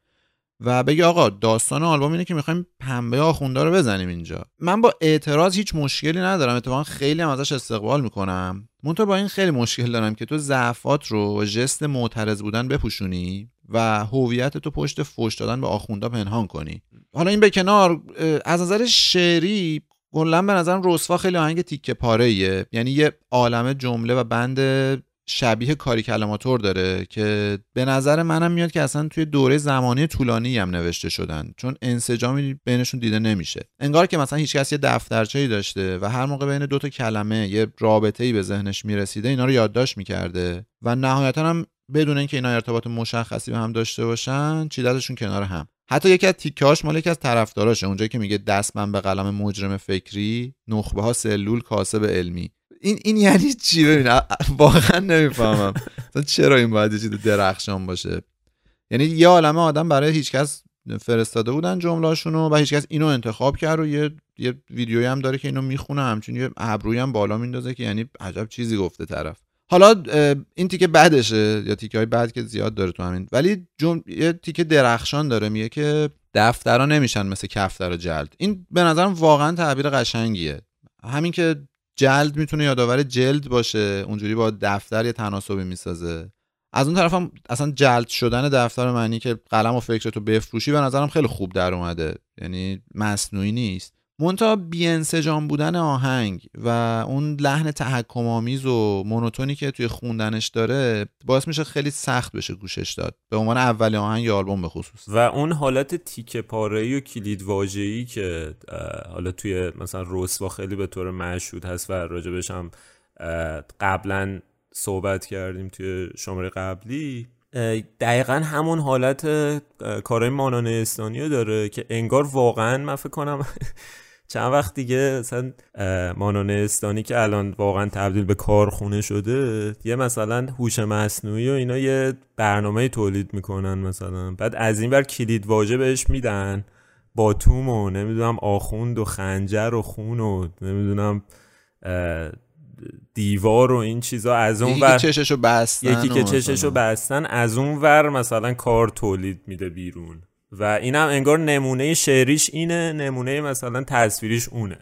و بگی آقا داستان آلبوم اینه که می‌خوایم پنبه آخونده رو بزنیم اینجا. من با اعتراض هیچ مشکلی ندارم. اتفاقا خیلی هم ازش استقبال می‌کنم. منتها با این خیلی مشکل دارم که تو ضعفات رو ژست معترض بودن بپوشونی و هویت تو پشت فوش دادن به آخوندا پنهان کنی. حالا این به کنار از نظر شعری کلا به نظرم رسوا خیلی آهنگ تیکه پاره ایه یعنی یه عالم جمله و بند شبیه کاری کلماتور داره که به نظر منم میاد که اصلا توی دوره زمانی طولانی هم نوشته شدن. چون انسجامی بینشون دیده نمیشه. انگار که مثلا هیچکس یه دفترچه‌ای داشته و هر موقع بین دو تا کلمه یه رابطه‌ای به ذهنش می‌رسیده اینا رو یادداشت می‌کرده. و نهایتا هم بدون اینکه اینا ارتباط مشخصی به هم داشته باشن چیدتشون کنار هم. حتی یکی از تیکهاش مال یکی از طرفداراشه اونجایی که میگه دست به قلم مجرم فکری نخبه ها سلول کاسب علمی. این این یعنی چی؟ ببین واقعا نمی‌فهمم. چرا این باید چیز درخشان باشه؟ یعنی یه عالمه آدم برای هیچکس فرستاده بودن جملهشونو و هیچکس اینو انتخاب کرد و یه یه ویدیویی هم داره که اینو می‌خونه. همچون یه ابروی هم بالا میندازه که یعنی عجب چیزی گفته طرف. حالا این تیکه بعدشه یا تیکه های بعد که زیاد داره تو همین. ولی جم... یه تیکه درخشان داره میگه که دفترها نمیشن مثل کفتر و جلد. این به نظرم واقعا تعبیر قشنگیه. همین که جلد می‌تونه یادآور جلد باشه اونجوری با دفتر یه تناسبی می‌سازه. از اون طرف هم اصلا جلد شدن دفتر معنی که قلم و فکرتو بفروشی به نظرم خیلی خوب در اومده. یعنی مصنوعی نیست. مونتا بیانسجام بودن آهنگ و اون لحن تحکم آمیز و مونوتونی که توی خوندنش داره باعث میشه خیلی سخت بشه گوشش داد. به عنوان اول آهنگ آلبوم به خصوص. و اون حالت تیکه پاره و کلید واژه‌ای که حالا توی مثلا رسوا خیلی به طور مشهود هست و راجبش هم قبلا صحبت کردیم توی شماره قبلی دقیقا همون حالت کارهای مانانه استانیو داره که انگار واقعا من فکر کنم چند وقت دیگه مثلا مانانستانی که الان واقعا تبدیل به کارخونه شده یه مثلا هوش مصنوعی و اینا یه برنامه تولید می‌کنن مثلا. بعد از این بر کلید واژه بهش میدن. باتوم و نمی‌دونم آخوند و خنجر و خون و نمی‌دونم دیوار و این چیزا از اون ور چششو بستن یکی که چششو بستن از اون ور مثلا کار تولید میده بیرون. و اینم انگار نمونه شعریش اینه نمونه مثلا تصویریش اونه.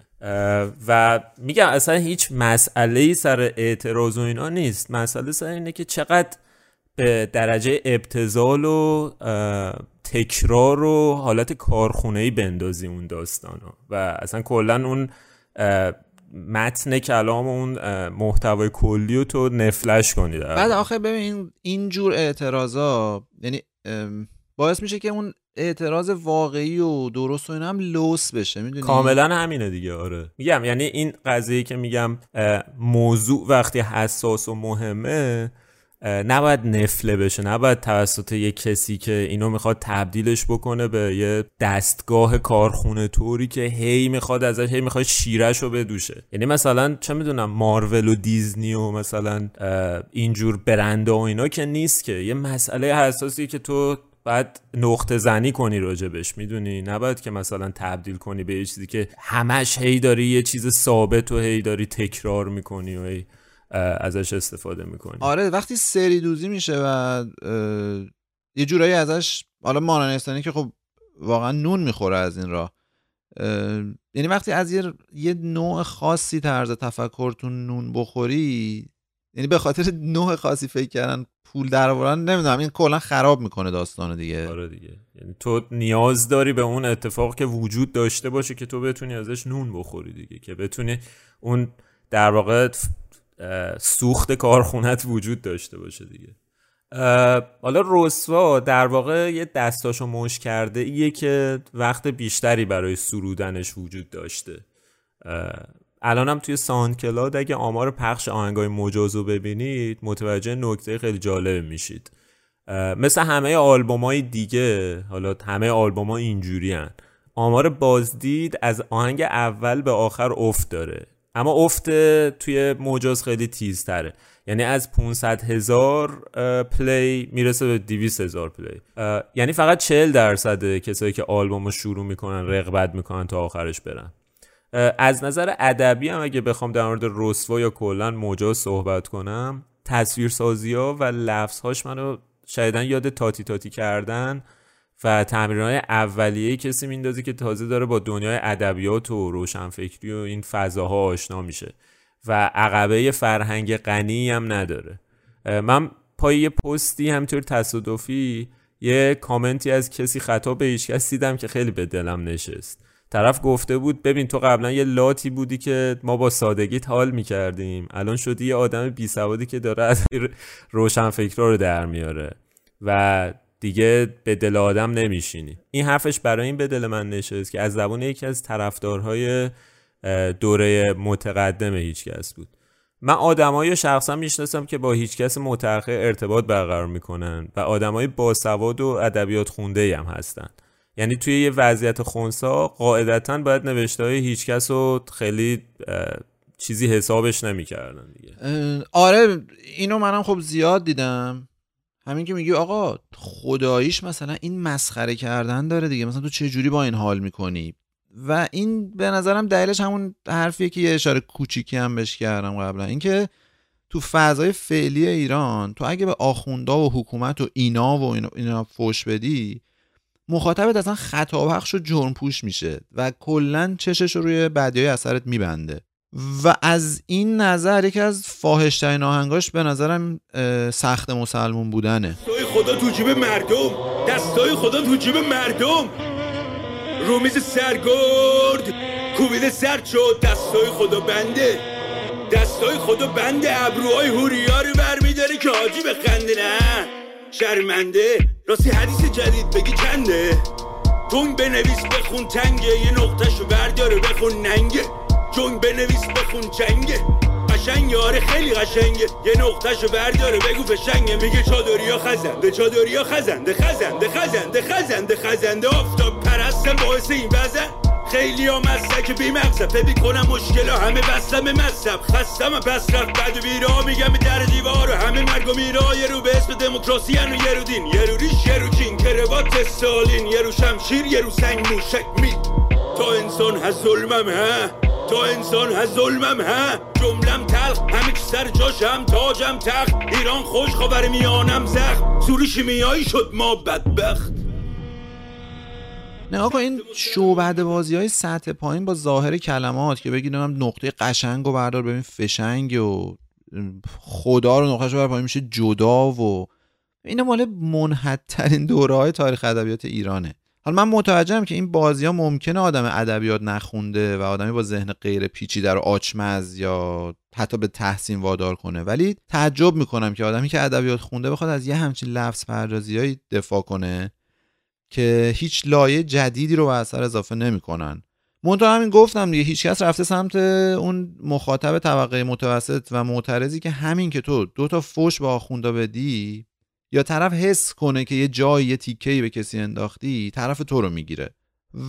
و میگم اصلا هیچ مسئله سر اعتراض و اینا نیست. مسئله سر اینه که چقدر به درجه ابتزال و تکرار و حالت کارخونه بندازی اون داستانو. و اصلا کلا اون متن کلام اون محتوای کلی رو تو نفلش کنی بعد آخه ببین این جور اعتراضا یعنی باعث میشه که اون اعتراض واقعی و درست و اینا هم لوس بشه می‌دونی؟ کاملا همینه دیگه آره. میگم یعنی این قضیه که میگم موضوع وقتی حساس و مهمه نباید نفله بشه نباید توسط یه کسی که اینو می‌خواد تبدیلش بکنه به یه دستگاه کارخونه طوری که هی می‌خواد ازش هی می‌خواد شیرش رو بدوشه. یعنی مثلا چه می‌دونم مارول و دیزنی و مثلا اینجور برنده و اینا که نیست که. یه مسئله حساسی که تو باید نقطه زنی کنی راجبش می‌دونی؟ نباید که مثلا تبدیل کنی به یه چیزی که همش هی داری یه چیز ثابت و هی داری تکرار می‌کنی و هی ازش استفاده می‌کنی. آره وقتی سری دوزی میشه و یه جورایی ازش حالا مانانستانی که خب واقعا نون می‌خوره از این راه یعنی وقتی از یه, یه نوع خاصی طرز تفکر تو نون بخوری یعنی به خاطر نوع خاصی فکر کردن پول در نمی‌دونم این کلا خراب می‌کنه داستان دیگه. آره دیگه. یعنی تو نیاز داری به اون اتفاق که وجود داشته باشه که تو بتونی ازش نون بخوری دیگه که بتونی اون در واقع سوخت کارخونت وجود داشته باشه دیگه. حالا رسوا در واقع یه دستاشو مش کرده ایه که وقت بیشتری برای سرودنش وجود داشته. الانم توی ساند کلاد اگه آمار پخش آهنگای مجاز رو ببینید متوجه نکته خیلی جالب میشید. مثل همه آلبومای دیگه حالا همه آلبوما اینجوری هن. آمار بازدید از آهنگ اول به آخر افت داره. اما افت توی مجاز خیلی تیزتره. یعنی از 500 هزار play می‌رسه به 200 هزار play. یعنی فقط 40 درصد کسایی که آلبوم رو شروع می‌کنن رغبت می‌کنن تا آخرش برن. از نظر ادبی هم اگه بخوام در مورد رسوا یا کلا مجاز صحبت کنم تصویرسازی ها و لفظ هاش منو شایدن یاد تاتی تاتی کردن و های اولیه کسی میندازه که تازه داره با دنیای ادبیات و روشنفکری و این فضاها آشنا میشه و عقبه فرهنگ غنی هم نداره. من پای یه پستی همطور تصادفی یه کامنتی از کسی خطا به هیچ کس دیدم که خیلی به دلم نشست. طرف گفته بود ببین تو قبلا یه لاتی بودی که ما با سادگی حال می‌کردیم. الان شدی یه آدم بی سوادی که داره از روشنفکرا رو در میاره و دیگه به دل آدم نمیشینی. این حرفش برای این به دل من نشست که از زبان یکی از طرفدارهای دوره متقدم هیچکس بود. من آدمایی شخصا می‌شناسم که با هیچکس متأخر ارتباط برقرار می‌کنن و آدمای باسواد و ادبیات خونده هم هستن. یعنی توی یه وضعیت خونسا قاعدتا باید نوشته های هیچکس رو خیلی چیزی حسابش نمی‌کردن دیگه. آره اینو منم خب زیاد دیدم. همین که میگی آقا خداییش مثلا این مسخره کردن داره دیگه. مثلا تو چه جوری با این حال می‌کنی؟ و این به نظرم دلیلش همون حرفیه که یه اشاره کوچیکی هم بهش کردم قبلا. اینکه تو فضای فعلی ایران تو اگه به آخوندا و حکومت و اینا و اینا, اینا فوش بدی مخاطبت اصلا خطا بخش و جرم پوش میشه و کلا چشش رو روی بدیای اثرت میبنده. و از این نظر یکی از فاحشترین آهنگاش به نظرم سخت مسلمون بودنه. دستای خدا تو جیب مردم. دستای خدا تو جیب مردم. رومیز سرگرد کوبیده سرد شد. دستای خدا بنده. دستای خدا بنده. ابروهای هوریا رو برمیداره که حاجی بخنده نه. شرمنده. راستی حدیث جدید بگی چنده؟ تون بنویس بخون تنگه. یه نقطهشو برداره بخون ننگه. جنگ بنویس بخون چنگه. قشنگ یاره خیلی قشنگه. یه نقطهشو برداره بگو فشنگه. میگه چادریا خزنده چادریا خزنده خزنده خزنده خزنده خزنده آفتاب پرستم باعث این بزن خیلی ها مسلک بی مقصد بی کنم مشکل همه بستم مذهب خستم پس رفت بد و بیرا میگم در دیوار همه مرگ و میرا یه رو به اسم دموکراسی و یه رو دین. یه رو ریش یه رو چین. کروات سالین یه رو شمشیر یه رو سنگ موشک می. تا انسان هست ظلمم ها؟ تا انسان هست ظلمم ها؟ جملم تلخ همه که سر جاشم تاجم تخت ایران خوش خبر میانم زخم. سوری شیمیایی شد ما بدبخت. نه آقا این شعبده بازی های سطح پایین با ظاهر کلمات که بگید نقطه قشنگ و بردار. ببین فشنگ و خدا رو نقطه بر پایین میشه جدا و این مال منحدترین دوره های تاریخ ادبیات ایرانه. حالا من متوجهم که این بازی ها ممکنه آدم ادبیات نخونده و آدمی با ذهن غیر پیچیده رو آچمز یا حتی به تحسین وادار کنه. ولی تعجب می‌کنم که آدمی که ادبیات خونده بخواد از یه همچین لفظ پردازیایی دفاع کنه. که هیچ لایه جدیدی رو به اثر اضافه نمی‌کنن. منتها همین گفتم دیگه هیچکس رفته سمت اون مخاطب طبقه متوسط و معترضی که همین که تو دو تا فوش به آخوندا بدی یا طرف حس کنه که یه جایی یه تیکه‌ای به کسی انداختی طرف تو رو می‌گیره.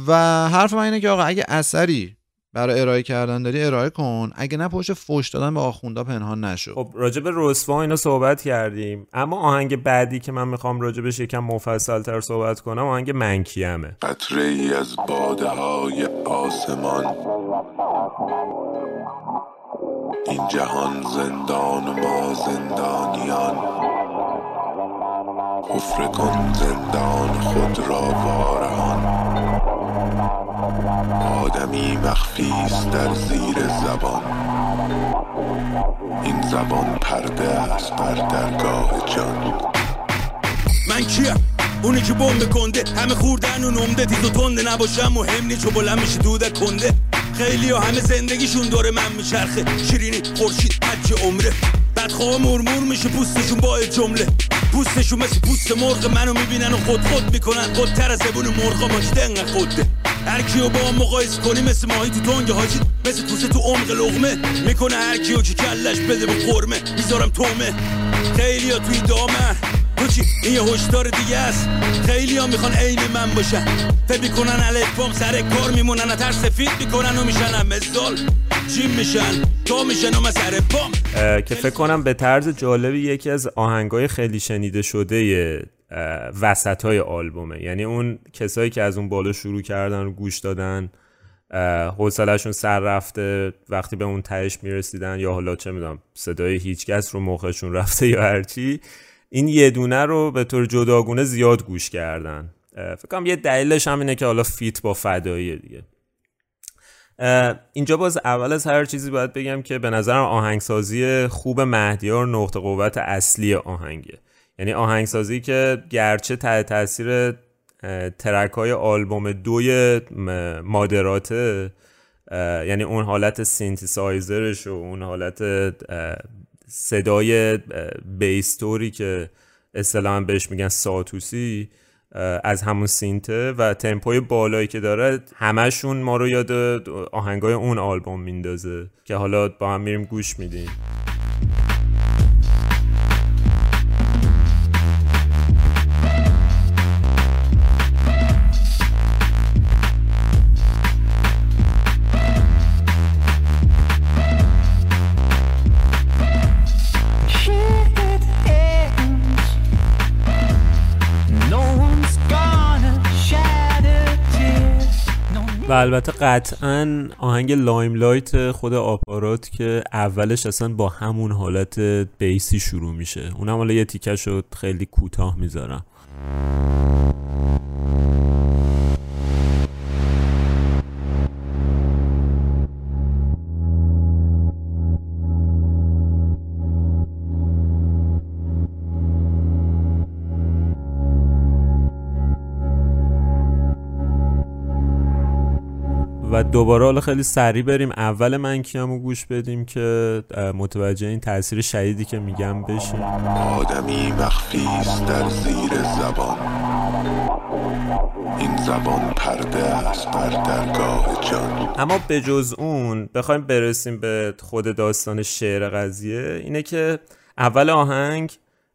و حرف من اینه که آقا اگه اثری برای ارائه کردن داری ارائه کن. اگه نه پشت فوش دادن به آخوندا پنهان نشو. خب راجب رسوا اینا صحبت کردیم. اما آهنگ بعدی که من می‌خوام راجبش یکم مفصل تر صحبت کنم آهنگ منکیمه قطره ای از باده های آسمان. این جهان زندان و ما زندانیان. حفره کن زندان خود را وارهان. آدمی مخفی در زیر زبان. این زبان پرده است بر درگاه جان. من کیم؟ اونی که بمب کنده همه خوردن و نمده. تیز و تنده نباشم مهم نی چو بلند میشه دوده کنده. خیلی ها همه زندگیشون داره من میچرخه. شیرینی خورشید حج عمره. بدخواه مرمور میشه پوستشون با جمله. پوستشون مثل پوست مرغ منو می‌بینن و خود خود می‌کنن. خودتر از زبون مرغا ماجده انقدر خوده هر کیو با هم مقایسه کنی مثل ماهی تو تنگ حاجی مثل کوسه تو عمق لغمه. می‌کنه هر کیو که کلش بده به قرمه می‌ذارم تومه. خیلی ها توی دامن تو چی این یه هشدار دیگه است. خیلی ها می‌خوان عین من باشن. فکر می‌کنن الفبام سر کار میمونن تر سفید می‌کنن و میشن مثال جیم میشن تا میشن و سر پام که فکر کنم به طرز جالبی یکی از آهنگای خیلی شنیده شده وسط های آلبومه. یعنی اون کسایی که از اون بالا شروع کردن و گوش دادن حوصلهشون سر رفته وقتی به اون تهش می‌رسیدن یا حالا چه می‌دونم صدای هیچکس رو مخشون رفته یا هرچی. این یه دونه رو به طور جداگونه زیاد گوش کردن. فکر کنم یه دلیلش هم اینه که حالا feat با فدایی دیگه. اینجا باز اول از هر چیزی باید بگم که به نظرم آهنگسازی خوب مهدیار نقطه قوت اصلی آهنگه. یعنی آهنگسازی که گرچه تحت تاثیر track های آلبوم دوی مادراته یعنی اون حالت سینتیسایزرش و اون حالت صدای بیستوری که اصطلاحا بهش میگن ساتوسی از همون سینته و تمپوی بالایی که داره همشون ما رو یاد آهنگای اون آلبوم میندازه که حالا با هم میریم گوش میدیم. و البته قطعا آهنگ لایم لایت خود آپارات که اولش اصلا با همون حالت بیسی شروع میشه. اونم حالا یه تیکه شد خیلی کوتاه می‌ذارم. و دوباره حالا خیلی سریع بریم. اول من کیامو گوش بدیم که متوجه این تاثیر شدیدی که میگم بشیم آدمی مخفی است در زیر زبان. این زبان پرده است بر درگاه جان. اما به جز اون بخوایم برسیم به خود داستان شعر قضیه. اینه که اول آهنگ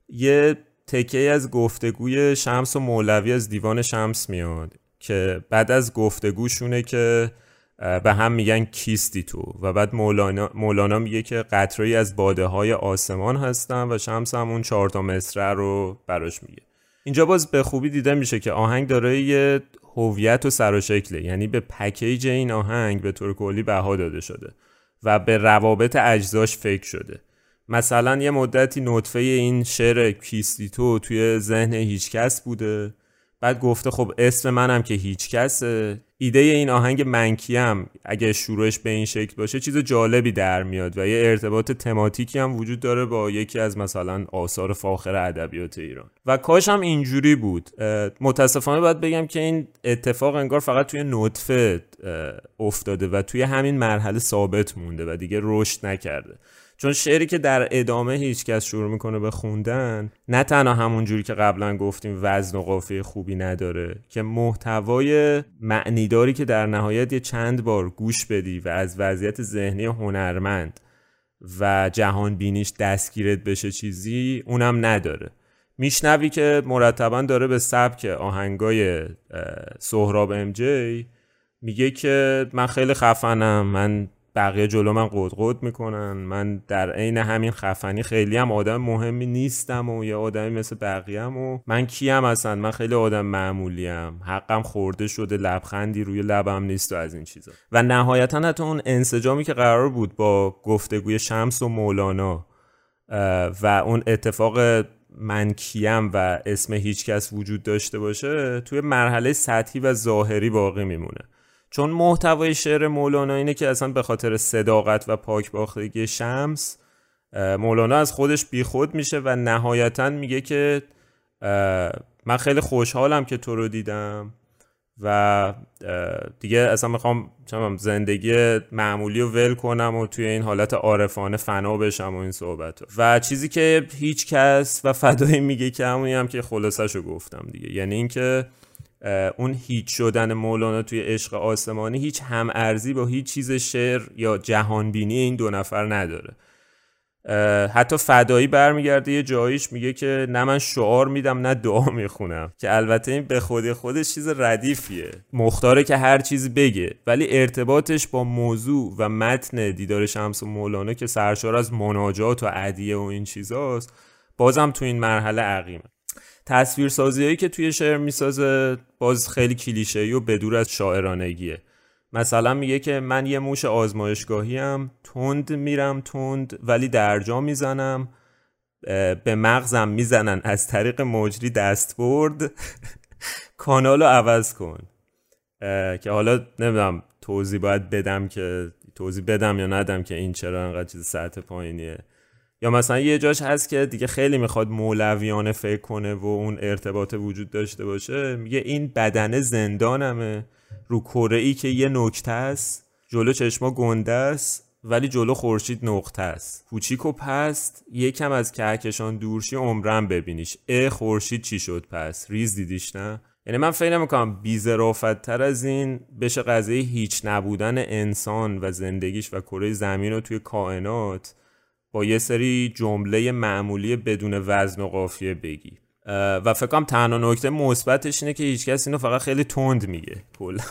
یه تکه از گفتگوی شمس و مولوی از دیوان شمس میاد که بعد از گفتگوشونه که به هم میگن کیستی تو. و بعد مولانا, مولانا میگه که قطره‌ای از باده های آسمان هستن و شمس هم اون چهار تا مصرع رو براش میگه. اینجا باز به خوبی دیده میشه که آهنگ داره یه هویت و سر و شکله. یعنی به پکیج این آهنگ به طور کلی بها داده شده و به روابط اجزاش فکر شده. مثلا یه مدتی نطفه این شعر کیستیتو توی ذهن هیچکس بوده. بعد گفته خب اسم منم که هیچکسه. ایده این آهنگ منکیم اگه شروعش به این شکل باشه چیز جالبی در میاد و یه ارتباط تماتیکی هم وجود داره با یکی از مثلا آثار فاخر ادبیات ایران. و کاش هم اینجوری بود. متاسفانه باید بگم که این اتفاق انگار فقط توی نطفه افتاده و توی همین مرحله ثابت مونده و دیگه رشد نکرده. چون شعری که در ادامه هیچکس شروع می‌کنه به خوندن نه تنها همون جوری که قبلا گفتیم وزن و قافیه خوبی نداره که محتوای معنیداری که در نهایت یه چند بار گوش بدی و از وضعیت ذهنی هنرمند و جهان بینیش دستگیرت بشه چیزی اونم نداره. میشنوی که مرتبا داره به سبک آهنگای سهراب ام جی میگه که من خیلی خفنم من بقیه جلو من قد می‌کنن. من در عین همین خفنی خیلی هم آدم مهمی نیستم و یه آدمی مثل بقیه و من کیم اصلا؟ من خیلی آدم معمولیم. حقم خورده شده لبخندی روی لبم نیست و از این چیزا. و نهایتا حتی اون انسجامی که قرار بود با گفتگوی شمس و مولانا و اون اتفاق من کیم و اسم هیچکس وجود داشته باشه توی مرحله سطحی و ظاهری باقی میمونه. چون محتوای شعر مولانا اینه که اصلا به خاطر صداقت و پاکباختگی شمس مولانا از خودش بیخود میشه و نهایتا میگه که من خیلی خوشحالم که تو رو دیدم و دیگه اصلا می‌خوام زندگی معمولی رو ول کنم و توی این حالت عارفانه فنا بشم و این صحبت و چیزی که هیچ کس و فدایی میگه که همونی هم که خلاصش رو گفتم دیگه. یعنی اینکه اون هیچ شدن مولانا توی عشق آسمانی هیچ هم ارزی با هیچ چیز شعر یا جهانبینی این دو نفر نداره. حتی فدایی برمیگرده یه جاییش میگه که نه من شعار میدم نه دعا می‌خونم. که البته این به خودی خودش چیز ردیفیه. مختاره که هر چیزی بگه ولی ارتباطش با موضوع و متن دیدار شمس و مولانا که سرشار از مناجات و عدیه و این چیزاست بازم تو این مرحله عقیمه. تصویرسازی هایی که توی شعر می‌سازه باز خیلی کلیشه‌ای و بدور از شاعرانگیه. مثلا میگه که من یه موش آزمایشگاهی هم تند میرم تند ولی درجا می‌زنم. به مغزم می‌زنن. از طریق مجری دست برد. کانالو عوض کن. که حالا نمی‌دونم توضیح باید بدم که توضیح بدم یا ندم که این چرا انقدر چیز سطح پایینیه. یا مثلا یه جاش هست که دیگه خیلی می‌خواد مولویانه فکر کنه و اون ارتباط وجود داشته باشه میگه این بدنه زندانمه. رو کره ای که یه نکته است جلو چشما گنده است ولی جلو خورشید نقطه است. کوچیک و پست یکم از کهکشان دورشی عمرم ببینیش. اه خورشید چی شد پس؟ ریز دیدیش نه؟ یعنی من فکر نمی‌کنم بیزرافت تر از این بشه قضیه هیچ نبودن انسان و زندگیش و کره زمین رو توی کائنات. با یه سری جمله معمولی بدون وزن و قافیه بگی. و فکر کنم تنها نکته مثبتش اینه که هیچکس اینو فقط خیلی تند میگه. کلا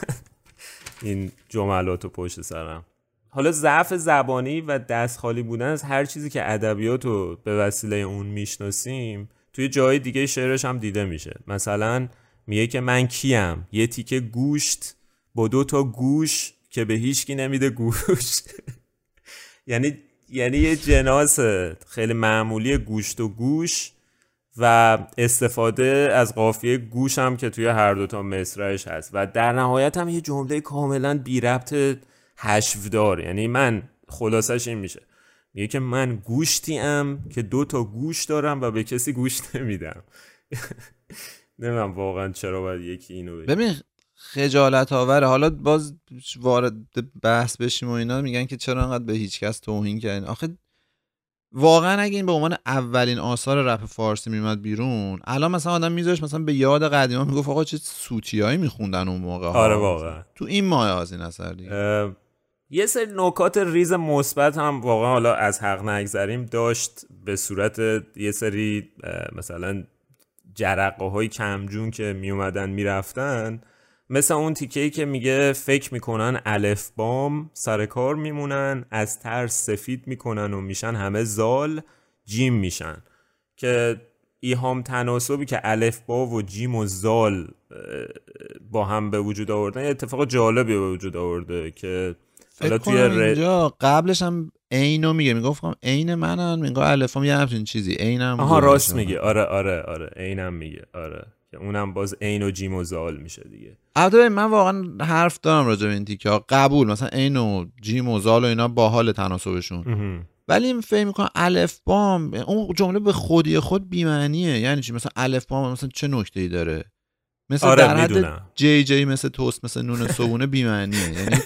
این جملات و پشت سرم. حالا ضعف زبانی و دست خالی بودن از هر چیزی که ادبیات رو به وسیله اون می‌شناسیم توی جای دیگه شعرش هم دیده میشه. مثلا میگه که من کیم؟ یه تیکه گوشت با دو تا گوش که به هیچکی نمیده گوش. یعنی یعنی یه جناس خیلی معمولی گوشت و گوش و استفاده از قافیه گوش هم که توی هر دوتا مصرعش هست. و در نهایت هم یه جمله کاملا بی ربط حشفدار یعنی من خلاصش این میشه. میگه که من گوشتی ام که دو تا گوش دارم و به کسی گوش نمیدم. نمی‌دونم واقعا چرا باید یکی اینو بگه. ببین خجالت آوره حالا باز وارد بحث بشیم و اینا میگن که چرا انقدر به هیچ کس توهین کردین؟ آخه واقعا اگه این به عنوان اولین آثار رپ فارسی میومد بیرون الان مثلا آدم میذاش مثلا به یاد قدیما می‌گفت آقا چه سوتیایی میخوندن اون موقع ها. آره واقعا. تو این ماه از این اثر دیگه. یه سری نکات ریز مثبت هم واقعا حالا از حق نگذریم داشت به صورت یه سری مثلا جرقه های کمجون که می اومدن می‌رفتن. مثل اون تیکهی که میگه فکر می‌کنن الف بام سر کار میمونن از ترس سفید می‌کنن و میشن همه زال جیم میشن. که ایهام تناسبی که الف با و جیم و زال با هم به وجود آوردن یه اتفاق جالبی به وجود آورده که حالا فکر توی ر... اینجا قبلش هم عینو میگه. می‌گفت خب عین منن میگه الفام یه همچین چیزی. عینم آها. راست میگه آره آره آره. عینم میگه. آره. که اونم باز عین و جیم و زال میشه دیگه. البته من واقعا حرف دارم راجع به این تیکه ها. قبول مثلا عین و جیم و زال و اینا باحال تناسبشون. ولی این فکر می‌کنم الف بام اون جمله به خودی خود بی‌معنیه. یعنی چی؟ مثلا الف بام مثلا چه نکته ای داره؟ مثل آره در حد جی جی مثل توست مثل نون صبونه بی‌معنیه. یعنی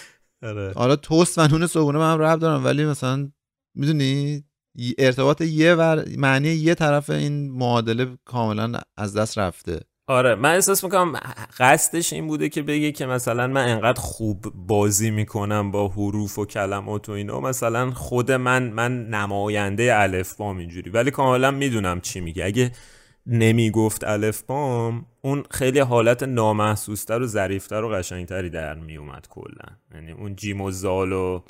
آره. حالا توست و نون صبونه به هم ربط دارن ولی مثلا می‌دونی؟ ارتباط یه ور معنی یه طرف این معادله کاملا از دست رفته. آره من احساس می‌کنم قصدش این بوده که بگه که مثلا من انقدر خوب بازی می‌کنم با حروف و کلمات و اینا مثلا خود من من نماینده الف بام اینجوری. ولی کاملا می‌دونم چی میگه. اگه نمی‌گفت الف بام اون خیلی حالت نامحسوستر و ظریفتر و قشنگتری در میومد کلا. یعنی اون جیم و زال و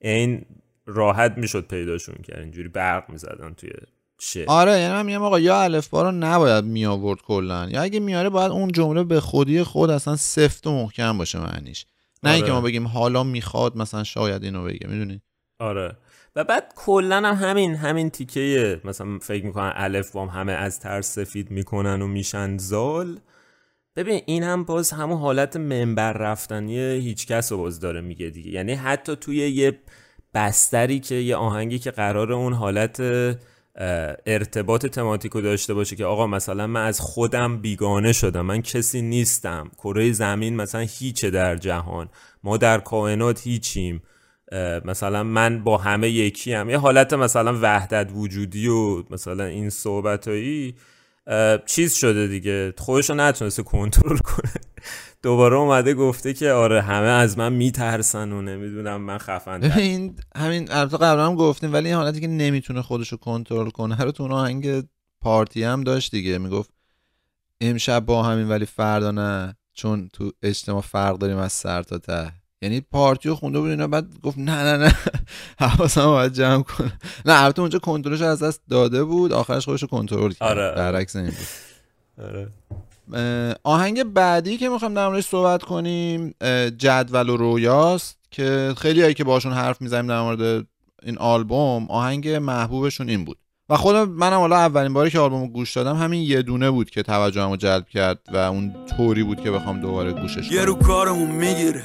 این راحت می‌شد پیداشون کرد اینجوری برق می‌زدن توی شعر. آره یعنی من میگم آقا یا الف رو نباید می آورد کلا. یا اگه میاره باید اون جمله به خودی خود اصلا سفت و محکم باشه معنیش. نه اینکه آره. ما بگیم حالا می‌خواد مثلا شاید اینو بگه می‌دونی؟ آره. و بعد کلا هم همین همین تیکه مثلا فکر می‌کنن الف وام همه از ترس سفید می‌کنن و میشن زال. ببین این هم باز همون حالت منبر رفتنی هیچ کس رو باز داره میگه دیگه. یعنی حتی توی یه بستری که یه آهنگی که قرار اون حالت ارتباط تماتیکو داشته باشه که آقا مثلا من از خودم بیگانه شدم من کسی نیستم کره زمین مثلا هیچه در جهان ما در کائنات هیچیم مثلا من با همه یکی هم یه حالت مثلا وحدت وجودی و مثلا این صحبتایی چیز شده دیگه. خودشو نتونسته کنترل کنه. دوباره اومده گفته که آره همه از من میترسن و نمی‌دونم من خفن این همین البته قبلا هم گفتیم ولی این حالتی که نمی‌تونه خودش رو کنترل کنه. رو تو اون آهنگ پارتی هم داشت دیگه. می‌گفت امشب با همین ولی فردا نه چون تو اجتماع فرق داریم از سر تا ته. یعنی پارتی رو خونده بود اینا بعد گفت نه نه نه حواسم رو باید جمع کنه. نه البته اونجا کنترلش از دست داده بود آخرش خودش کنترل کرد. آره. برعکس این بود. آره. آهنگ بعدی که می‌خوام در موردش صحبت کنیم جدول و رویاست که خیلی هایی که باشون حرف می‌زنیم در مورد این آلبوم آهنگ محبوبشون این بود. و خودم منم حالا اولین باری که آلبوم گوش دادم همین یه دونه بود که توجهمو جلب کرد و اون طوری بود که بخوام دوباره گوشش یه کنم رو کارمون می‌گیره.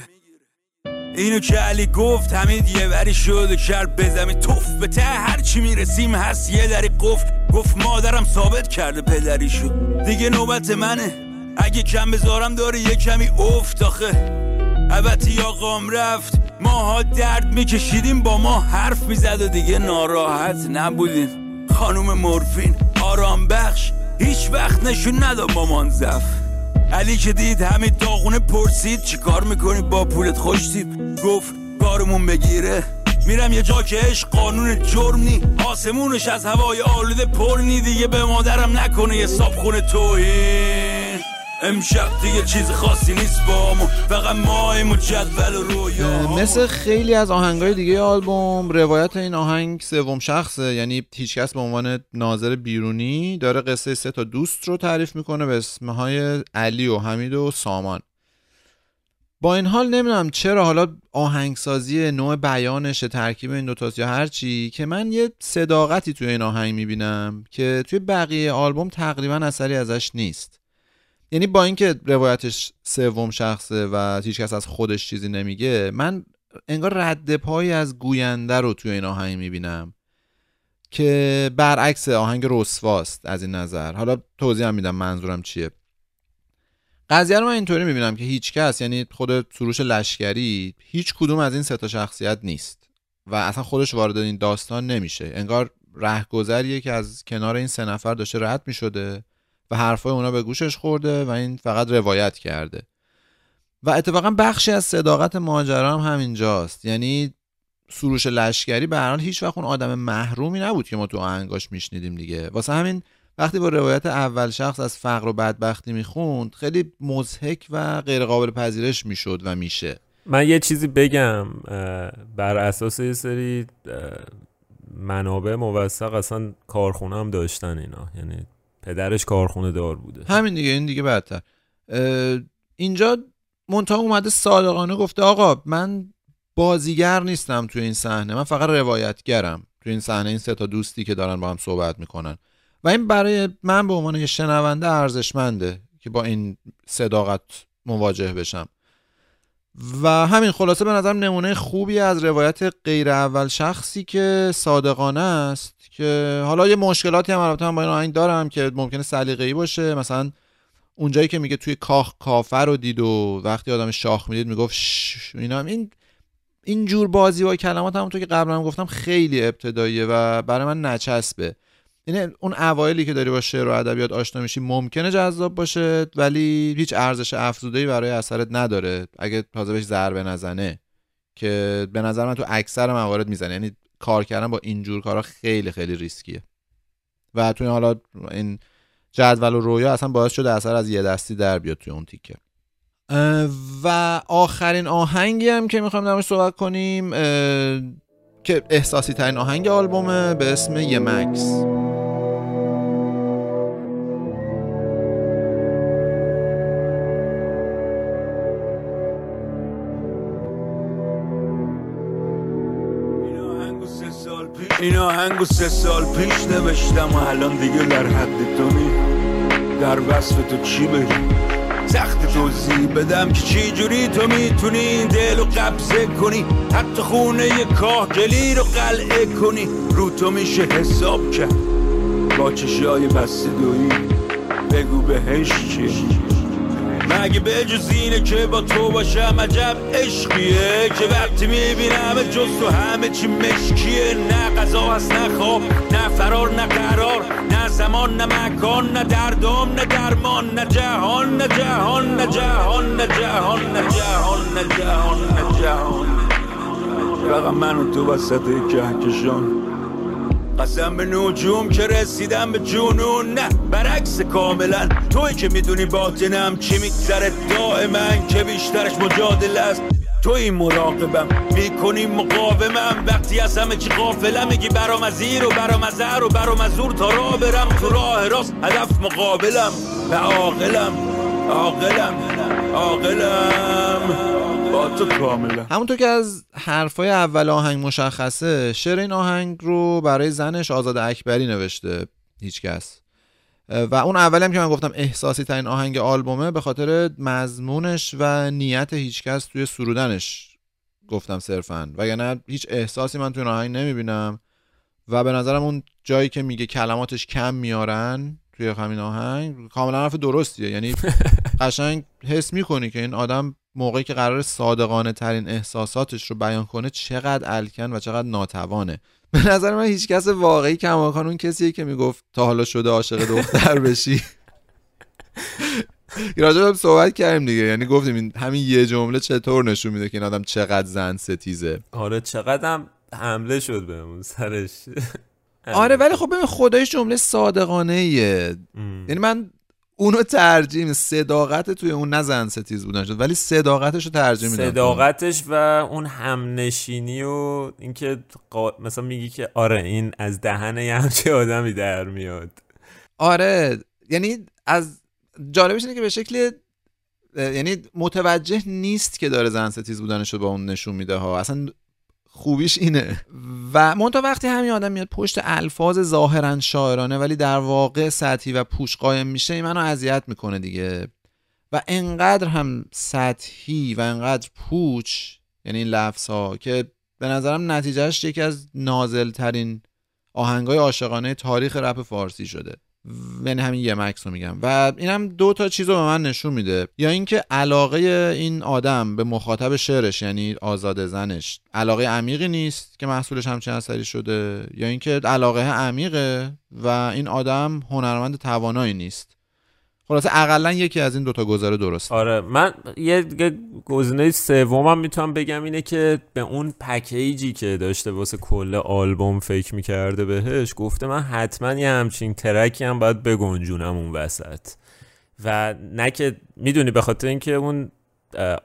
اینو که علی گفت همین یه وری شد کرد به زمین. توف به ته هر چی می‌رسیم هست یه دری قفل. گفت مادرم ثابت کرده پدریشو. دیگه نوبت منه. اگه کم بذارم داره یه کمی افت. آخه البته آقام رفت. ماها درد میکشیدیم با ما حرف می‌زد و دیگه ناراحت نبودیم. خانوم مورفین آرام بخش. هیچ وقت نشون نداد مامان زف علی که دید همین داغونه پرسید چی کار می‌کنی؟ با پولت خوشتیم گفت کارمون بگیره. میرم یه جا که عشق قانون جرم نی. آسمونش از هوای آلوده پر نی دیگه. به مادرم نکنه یه صابخونه توهین. امشب دیگه چیز خاصی نیست با ما فقط و جدول رویا. مثل خیلی از آهنگای دیگه آلبوم روایت این آهنگ سوم شخصه. یعنی هیچکس به عنوان ناظر بیرونی داره قصه سه تا دوست رو تعریف می‌کنه به اسمهای علی و حمید و سامان. با این حال نمی‌دونم چرا حالا آهنگسازی نوع بیانش ترکیب این دوتاست یا هرچی که من یه صداقتی توی این آهنگ می‌بینم که توی بقیه آلبوم تقریبا اثری ازش نیست. یعنی با اینکه روایتش سوم شخصه و هیچ کس از خودش چیزی نمیگه من انگار رد پایی از گوینده رو توی این آهنگ می‌بینم که برعکس آهنگ رسواست از این نظر. حالا توضیح هم میدم منظورم چیه. قضیه رو من اینطوری می‌بینم که هیچ کس یعنی خود سروش لشکری هیچ کدوم از این سه تا شخصیت نیست و اصلا خودش وارد این داستان نمیشه. انگار رهگذریه که از کنار این سه نفر داشته رد می‌شده. و حرفای اونا به گوشش خورده و این فقط روایت کرده. و اتفاقا بخشی از صداقت ماجرا هم همینجاست. یعنی سروش لشکری به هر هیچ وقت اون آدم محرومی نبود که ما تو آهنگاش میشنیدیم دیگه. واسه همین وقتی با روایت اول شخص از فقر و بدبختی می‌خوند خیلی مضحک و غیر قابل پذیرش می‌شد و میشه. من یه چیزی بگم بر اساس یه سری منابع موثق اصلا کارخونه هم داشتن اینا. یعنی پدرش کارخونه دار بوده. همین دیگه این دیگه بدتر. اینجا منتها اومده صادقانه گفته آقا من بازیگر نیستم توی این صحنه من فقط روایتگرم توی این صحنه این سه تا دوستی که دارن با هم صحبت می‌کنن. و این برای من به عنوان یه شنونده ارزشمنده که با این صداقت مواجه بشم. و همین خلاصه به نظرم نمونه خوبی از روایت غیر اول شخصی که صادقانه است که حالا یه مشکلاتی هم البته من با این آهنگ دارم که ممکنه سلیقه‌ای باشه. مثلا اونجایی که میگه توی کاخ کافر رو دید و وقتی آدم شاخ می‌دید می‌گفت اینا هم این این جور بازی با کلمات همونطور که قبلا هم گفتم خیلی ابتداییه و برای من نچسبه. یعنی اون اوایلی که داری با شعر و ادبیات آشنا میشی ممکنه جذاب باشه ولی هیچ ارزش افزوده‌ای برای اثرت نداره. اگه تازه بهش ضربه نزنه که به نظر من تو اکثر موارد می‌زنه. یعنی کار کردن با اینجور کارا خیلی خیلی ریسکیه. و توی حالا این جدول و رویا اصلا باعث شده اثر از یه دستی در بیاد توی اون تیکه. و آخرین آهنگی هم که می‌خوایم درمش صحبت کنیم که احساسی ترین آهنگ آلبومه به اسم یه مکس. این آهنگو سه سال پیش نوشتم و الان دیگه در حد تو نی. در وصف تو چی بگم؟ سخت توضیح بدم که چی جوری تو می‌تونی دل رو قبضه کنی؟ حتی خونه کاهگلی رو قلعه کنی؟ رو تو میشه حساب کرد. با چشای بسته دویی. بگو بهش چی؟ مگه به جز اینه که با تو باشم عجب عشقیه؟ که وقتی می‌بینم جز تو همه چی مشکیه. نه غذا هست نه خواب نه فرار نه قرار نه زمان نه مکان نه دردم نه درمان نه جهان نه جهان نه جهان نه جهان نه جهان نه جهان نه جهان. فقط من و تو وسط کهکشان. قسم به نجوم که رسیدم به جنون. نه برعکس کاملا. توی که می‌دونی باطنم چی میگذره دائما که بیشترش مجادله است. توی مراقبم می‌کنی مقاومم. وقتی از همه چی غافلم میگی برام از این و برام از و برام از زور تا راه برم. تو راه راست هدف مقابلم. و عاقلم عاقلم عاقلم. تو کاملا. همونطور که از حرفای اول آهنگ مشخصه شعر این آهنگ رو برای زنش آزاد اکبری نوشته هیچکس و اون اولی هم که من گفتم احساسی ترین آهنگ آلبومه به خاطر مضمونش و نیت هیچکس توی سرودنش گفتم صرفا. وگرنه هیچ احساسی من توی این آهنگ نمی‌بینم. و به نظرم اون جایی که میگه کلماتش کم میارن توی همین آهنگ کاملا حرف درستیه. یعنی قشنگ حس می‌کنی که این آدم موقعی که قرار صادقانه ترین احساساتش رو بیان کنه چقدر الکن و چقدر ناتوانه. به نظر من هیچ کس واقعی کماکان اون کسیه که می‌گفت تا حالا شده عاشق دختر بشی. هم صحبت کردیم دیگه یعنی گفتیم این همین یه جمله چطور نشون میده که این آدم چقدر زن ستیزه. آره چقدر حمله شد بهمون سرش. آره ولی خب ببین خدایش جمله صادقانه ایه. یعنی من اونو ترجیح میدم صداقت توی اون نه زن ستیز بودن شد ولی صداقتش رو ترجیح میدم صداقتش و اون همنشینی و اینکه قا... مثلا میگی که آره این از دهن یه همچه آدمی در میاد. آره یعنی از جالبش اینه که به شکل یعنی متوجه نیست که داره زن ستیز بودنش رو با اون نشون میده ها. اصلا خوبیش اینه. و منتها وقتی همین آدم میاد پشت الفاظ ظاهرا شاعرانه ولی در واقع سطحی و پوش قایم میشه منو اذیت می‌کنه دیگه. و انقدر هم سطحی و انقدر پوچ یعنی این لفظ ها که به نظرم نتیجهش یکی از نازل ترین آهنگای عاشقانه تاریخ رپ فارسی شده. یعنی همین یه مکس رو میگم. و اینم دو تا چیز رو به من نشون میده. یا اینکه علاقه این آدم به مخاطب شعرش یعنی آزاد زنش علاقه عمیقی نیست که محصولش همچین اثری شده. یا اینکه علاقه عمیقه و این آدم هنرمند توانایی نیست. خلاصه اقلا یکی از این دوتا گذاره درست آره من یه گزینه سومم می‌تونم بگم اینه که به اون پکیجی که داشته واسه کل آلبوم فکر می‌کرده بهش گفته من حتما یه همچین ترکی هم باید بگنجونم اون وسط. و نه که می‌دونی به خاطر اینکه اون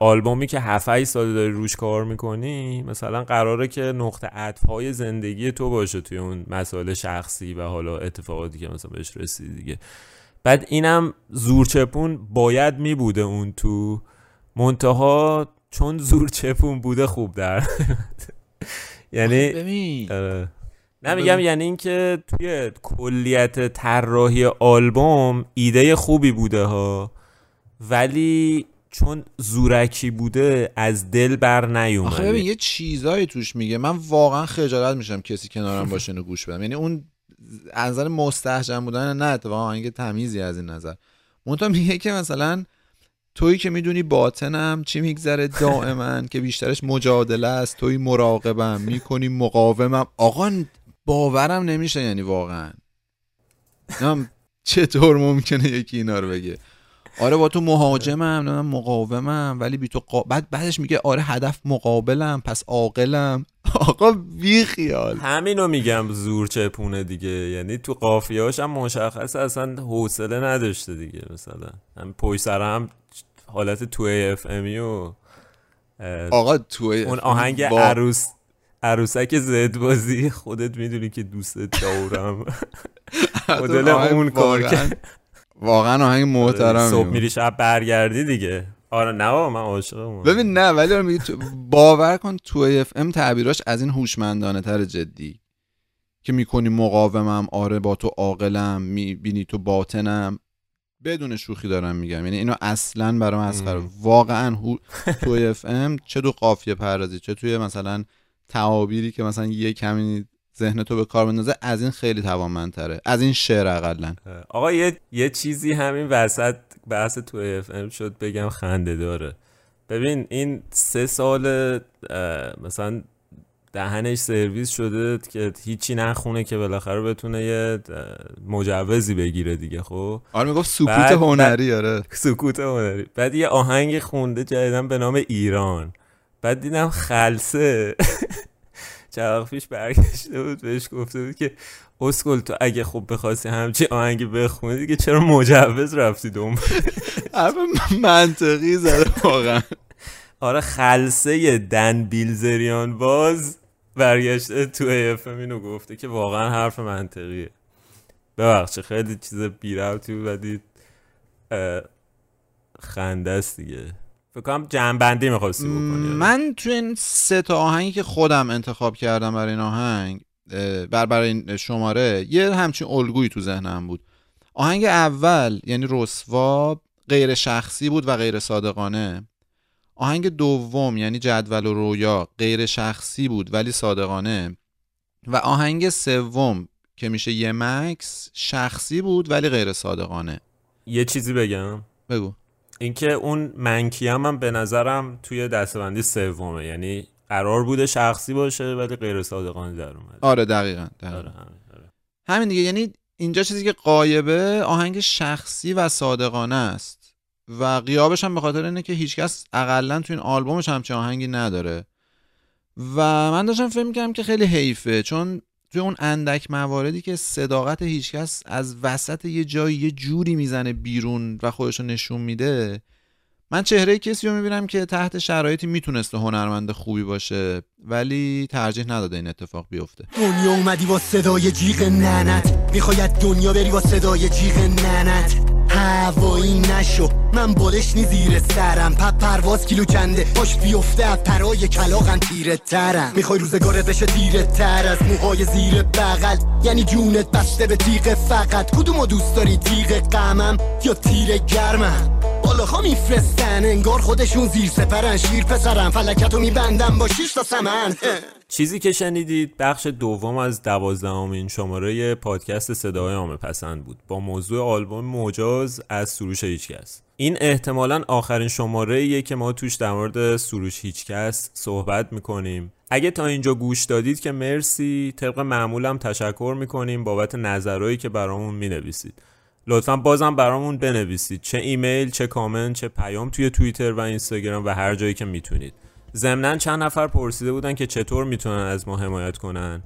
آلبومی که 7 سال داری روش کار می‌کنی مثلا قراره که نقطه عطفهای زندگی تو باشه توی اون مسائل شخصی و حالا اتفاقاتی که مثلا بهش رسیدی دیگه. بعد اینم زورچپون باید می بوده اون تو. منتها چون زورچپون بوده خوب در یعنی آره. نه میگم یعنی اینکه توی کلیت طراحی آلبوم ایده خوبی بوده ها. ولی چون زورکی بوده از دل بر آخه ببین نیومده یه چیزایی توش میگه. من واقعا خجالت میشم کسی کنارم باشه اینو گوش بدم. یعنی اون از نظر مستحجن بودن نه اتفاقا آهنگ تمیزی از این نظر. منتها میگه که مثلا تویی که می‌دونی باطنم چی میگذره دائما که بیشترش مجادله است توی مراقبم می‌کنی مقاومم. آقا باورم نمیشه یعنی واقعا. نم چطور ممکنه یکی اینا رو بگه؟ آره با تو مهاجمم نه مقاومم ولی بی تو قا... بعد بعدش میگه آره هدف مقابلم پس عاقلم. آقا بی خیال. همینو میگم زور چپونه دیگه. یعنی تو قافیه‌هاش هم مشخص اصلا حوصله نداشته دیگه مثلا. هم پشت سر هم حالت تو اف امی و آقا توی اون آهنگ وا- عروس عروسک زد بازی. خودت می‌دونی که دوست دارم مدل اون کار کرد واقعا آهنگ محترم صبح میری شب برگردی دیگه. آره نه بابا، من عاشقم ببین نه ولی میگه تو- باور کن تو اف ام تعبیراش از این هوشمندانه تر جدی. که می‌کنی مقاومم آره با تو عاقلم می‌بینی تو باطنم. بدون شوخی دارم میگم. یعنی اینو اصلا برای مسخره واقعا هو تو اف ام چه تو قافیه پردازی چه توی مثلا تعابیری که مثلا یه کمی ذهن تو به کار بندازه از این خیلی توانمندتره. از این شعر اقلا. آقا یه, یه چیزی همین وسط بحث تو اف ام شد بگم خنده داره. ببین این سه سال مثلا دهنش سرویس شده که هیچی نخونه که بالاخره بتونه یه مجوزی بگیره دیگه خب؟ آره می‌گفت سکوت هنری آره. سکوت هنری. بعد یه آهنگ خونده جدیدن به نام ایران. بعد دیدم خلصه چند پیش برگشته بود بهش گفته بود که اسکل تو اگه خب بخواستی همچی آهنگی بخونی دیگه چرا مجوز رفتی دنبال؟ منطقی زده واقعا. آره خلصه دن بیلزریان باز برگشته تو اف اینو گفته که واقعا حرف منطقیه. ببخشید خیلی چیز بی ربطی بود خنده است دیگه. کنم جنبندی می‌خواستی بکنی من تو این سه تا آهنگی که خودم انتخاب کردم برای این آهنگ بر برای این شماره یه همچین الگویی تو ذهنم بود. آهنگ اول یعنی رسوا غیر شخصی بود و غیر صادقانه. آهنگ دوم یعنی جدول و رویا غیر شخصی بود ولی صادقانه. و آهنگ سوم که میشه یه مکس شخصی بود ولی غیر صادقانه. یه چیزی بگم؟ بگو. اینکه اون منکی هم, به نظرم توی دستبندی سومه. یعنی قرار بوده شخصی باشه ولی غیر صادقانه در اومده. آره دقیقا, دقیقا. آره همین آره. همین دیگه. یعنی اینجا چیزی که قایبه آهنگ شخصی و صادقانه است. و قیابش هم به خاطر اینه که هیچکس اقلا تو این آلبومش همچین آهنگی نداره. و من داشتم فکر می‌کردم که خیلی حیفه چون توی اون اندک مواردی که صداقت هیچکس از وسط یه جایی یه جوری می‌زنه بیرون و خودشو نشون میده من چهره کسی رو می‌بینم که تحت شرایطی می‌تونسته هنرمند خوبی باشه ولی ترجیح نداده این اتفاق بیفته. دنیا اومدی با صدای جیغ ننت. می‌خواید دنیا بری با صدای جیغ ننت. هوایی نشو. من بالش نی زیر سرم. پپ پرواز کیلو کنده. باش بیفته از پرای کلاغن تیره ترم. می‌خوای روزگارت بشه تیره تر از موهای زیر بغل. یعنی جونت بسته به تیغ فقط. کدومو دوست داری تیغ قمم یا تیر گرمم؟ میفرستن انگار خودشون زیر سپرن. شیر پسرم فلکتو میبندم با شیش تا سمن. چیزی که شنیدید بخش دوم از دوازدهمین شماره پادکست صداهای عامه پسند بود. با موضوع آلبوم مجاز از سروش هیچکس. این احتمالا آخرین شماره ایه که ما توش در مورد سروش هیچکس صحبت می‌کنیم. اگه تا اینجا گوش دادید که مرسی. طبق معمولم تشکر می‌کنیم بابت نظرهایی که برامون می‌نویسید. لطفا بازم برامون بنویسید. چه ایمیل چه کامنت چه پیام توی توییتر و اینستاگرام و هر جایی که می‌تونید. ضمنا چند نفر پرسیده بودن که چطور می‌تونن از ما حمایت کنن.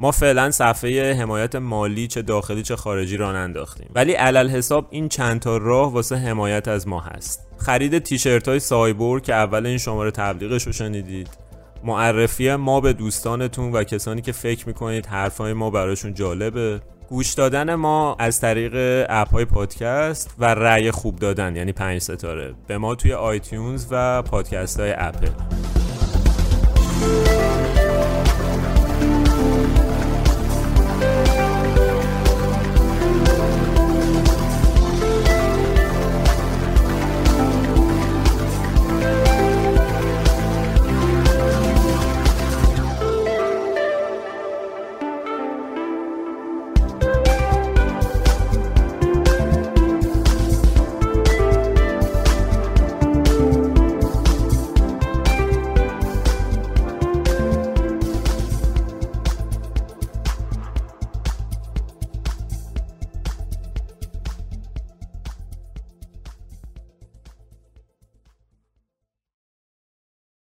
ما فعلا صفحه حمایت مالی چه داخلی چه خارجی راه ننداختیم. ولی علی‌الحساب این چند تا راه واسه حمایت از ما هست. خرید تیشرت های سایبورگ که اول این شماره تبلیغش رو شنیدید. معرفی ما به دوستانتون و کسانی که فکر می‌کنید حرفای ما براشون جالبه. گوش دادن ما از طریق اپ های پادکست و رأی خوب دادن یعنی پنج ستاره. به ما توی iTunes و پادکست های اپل.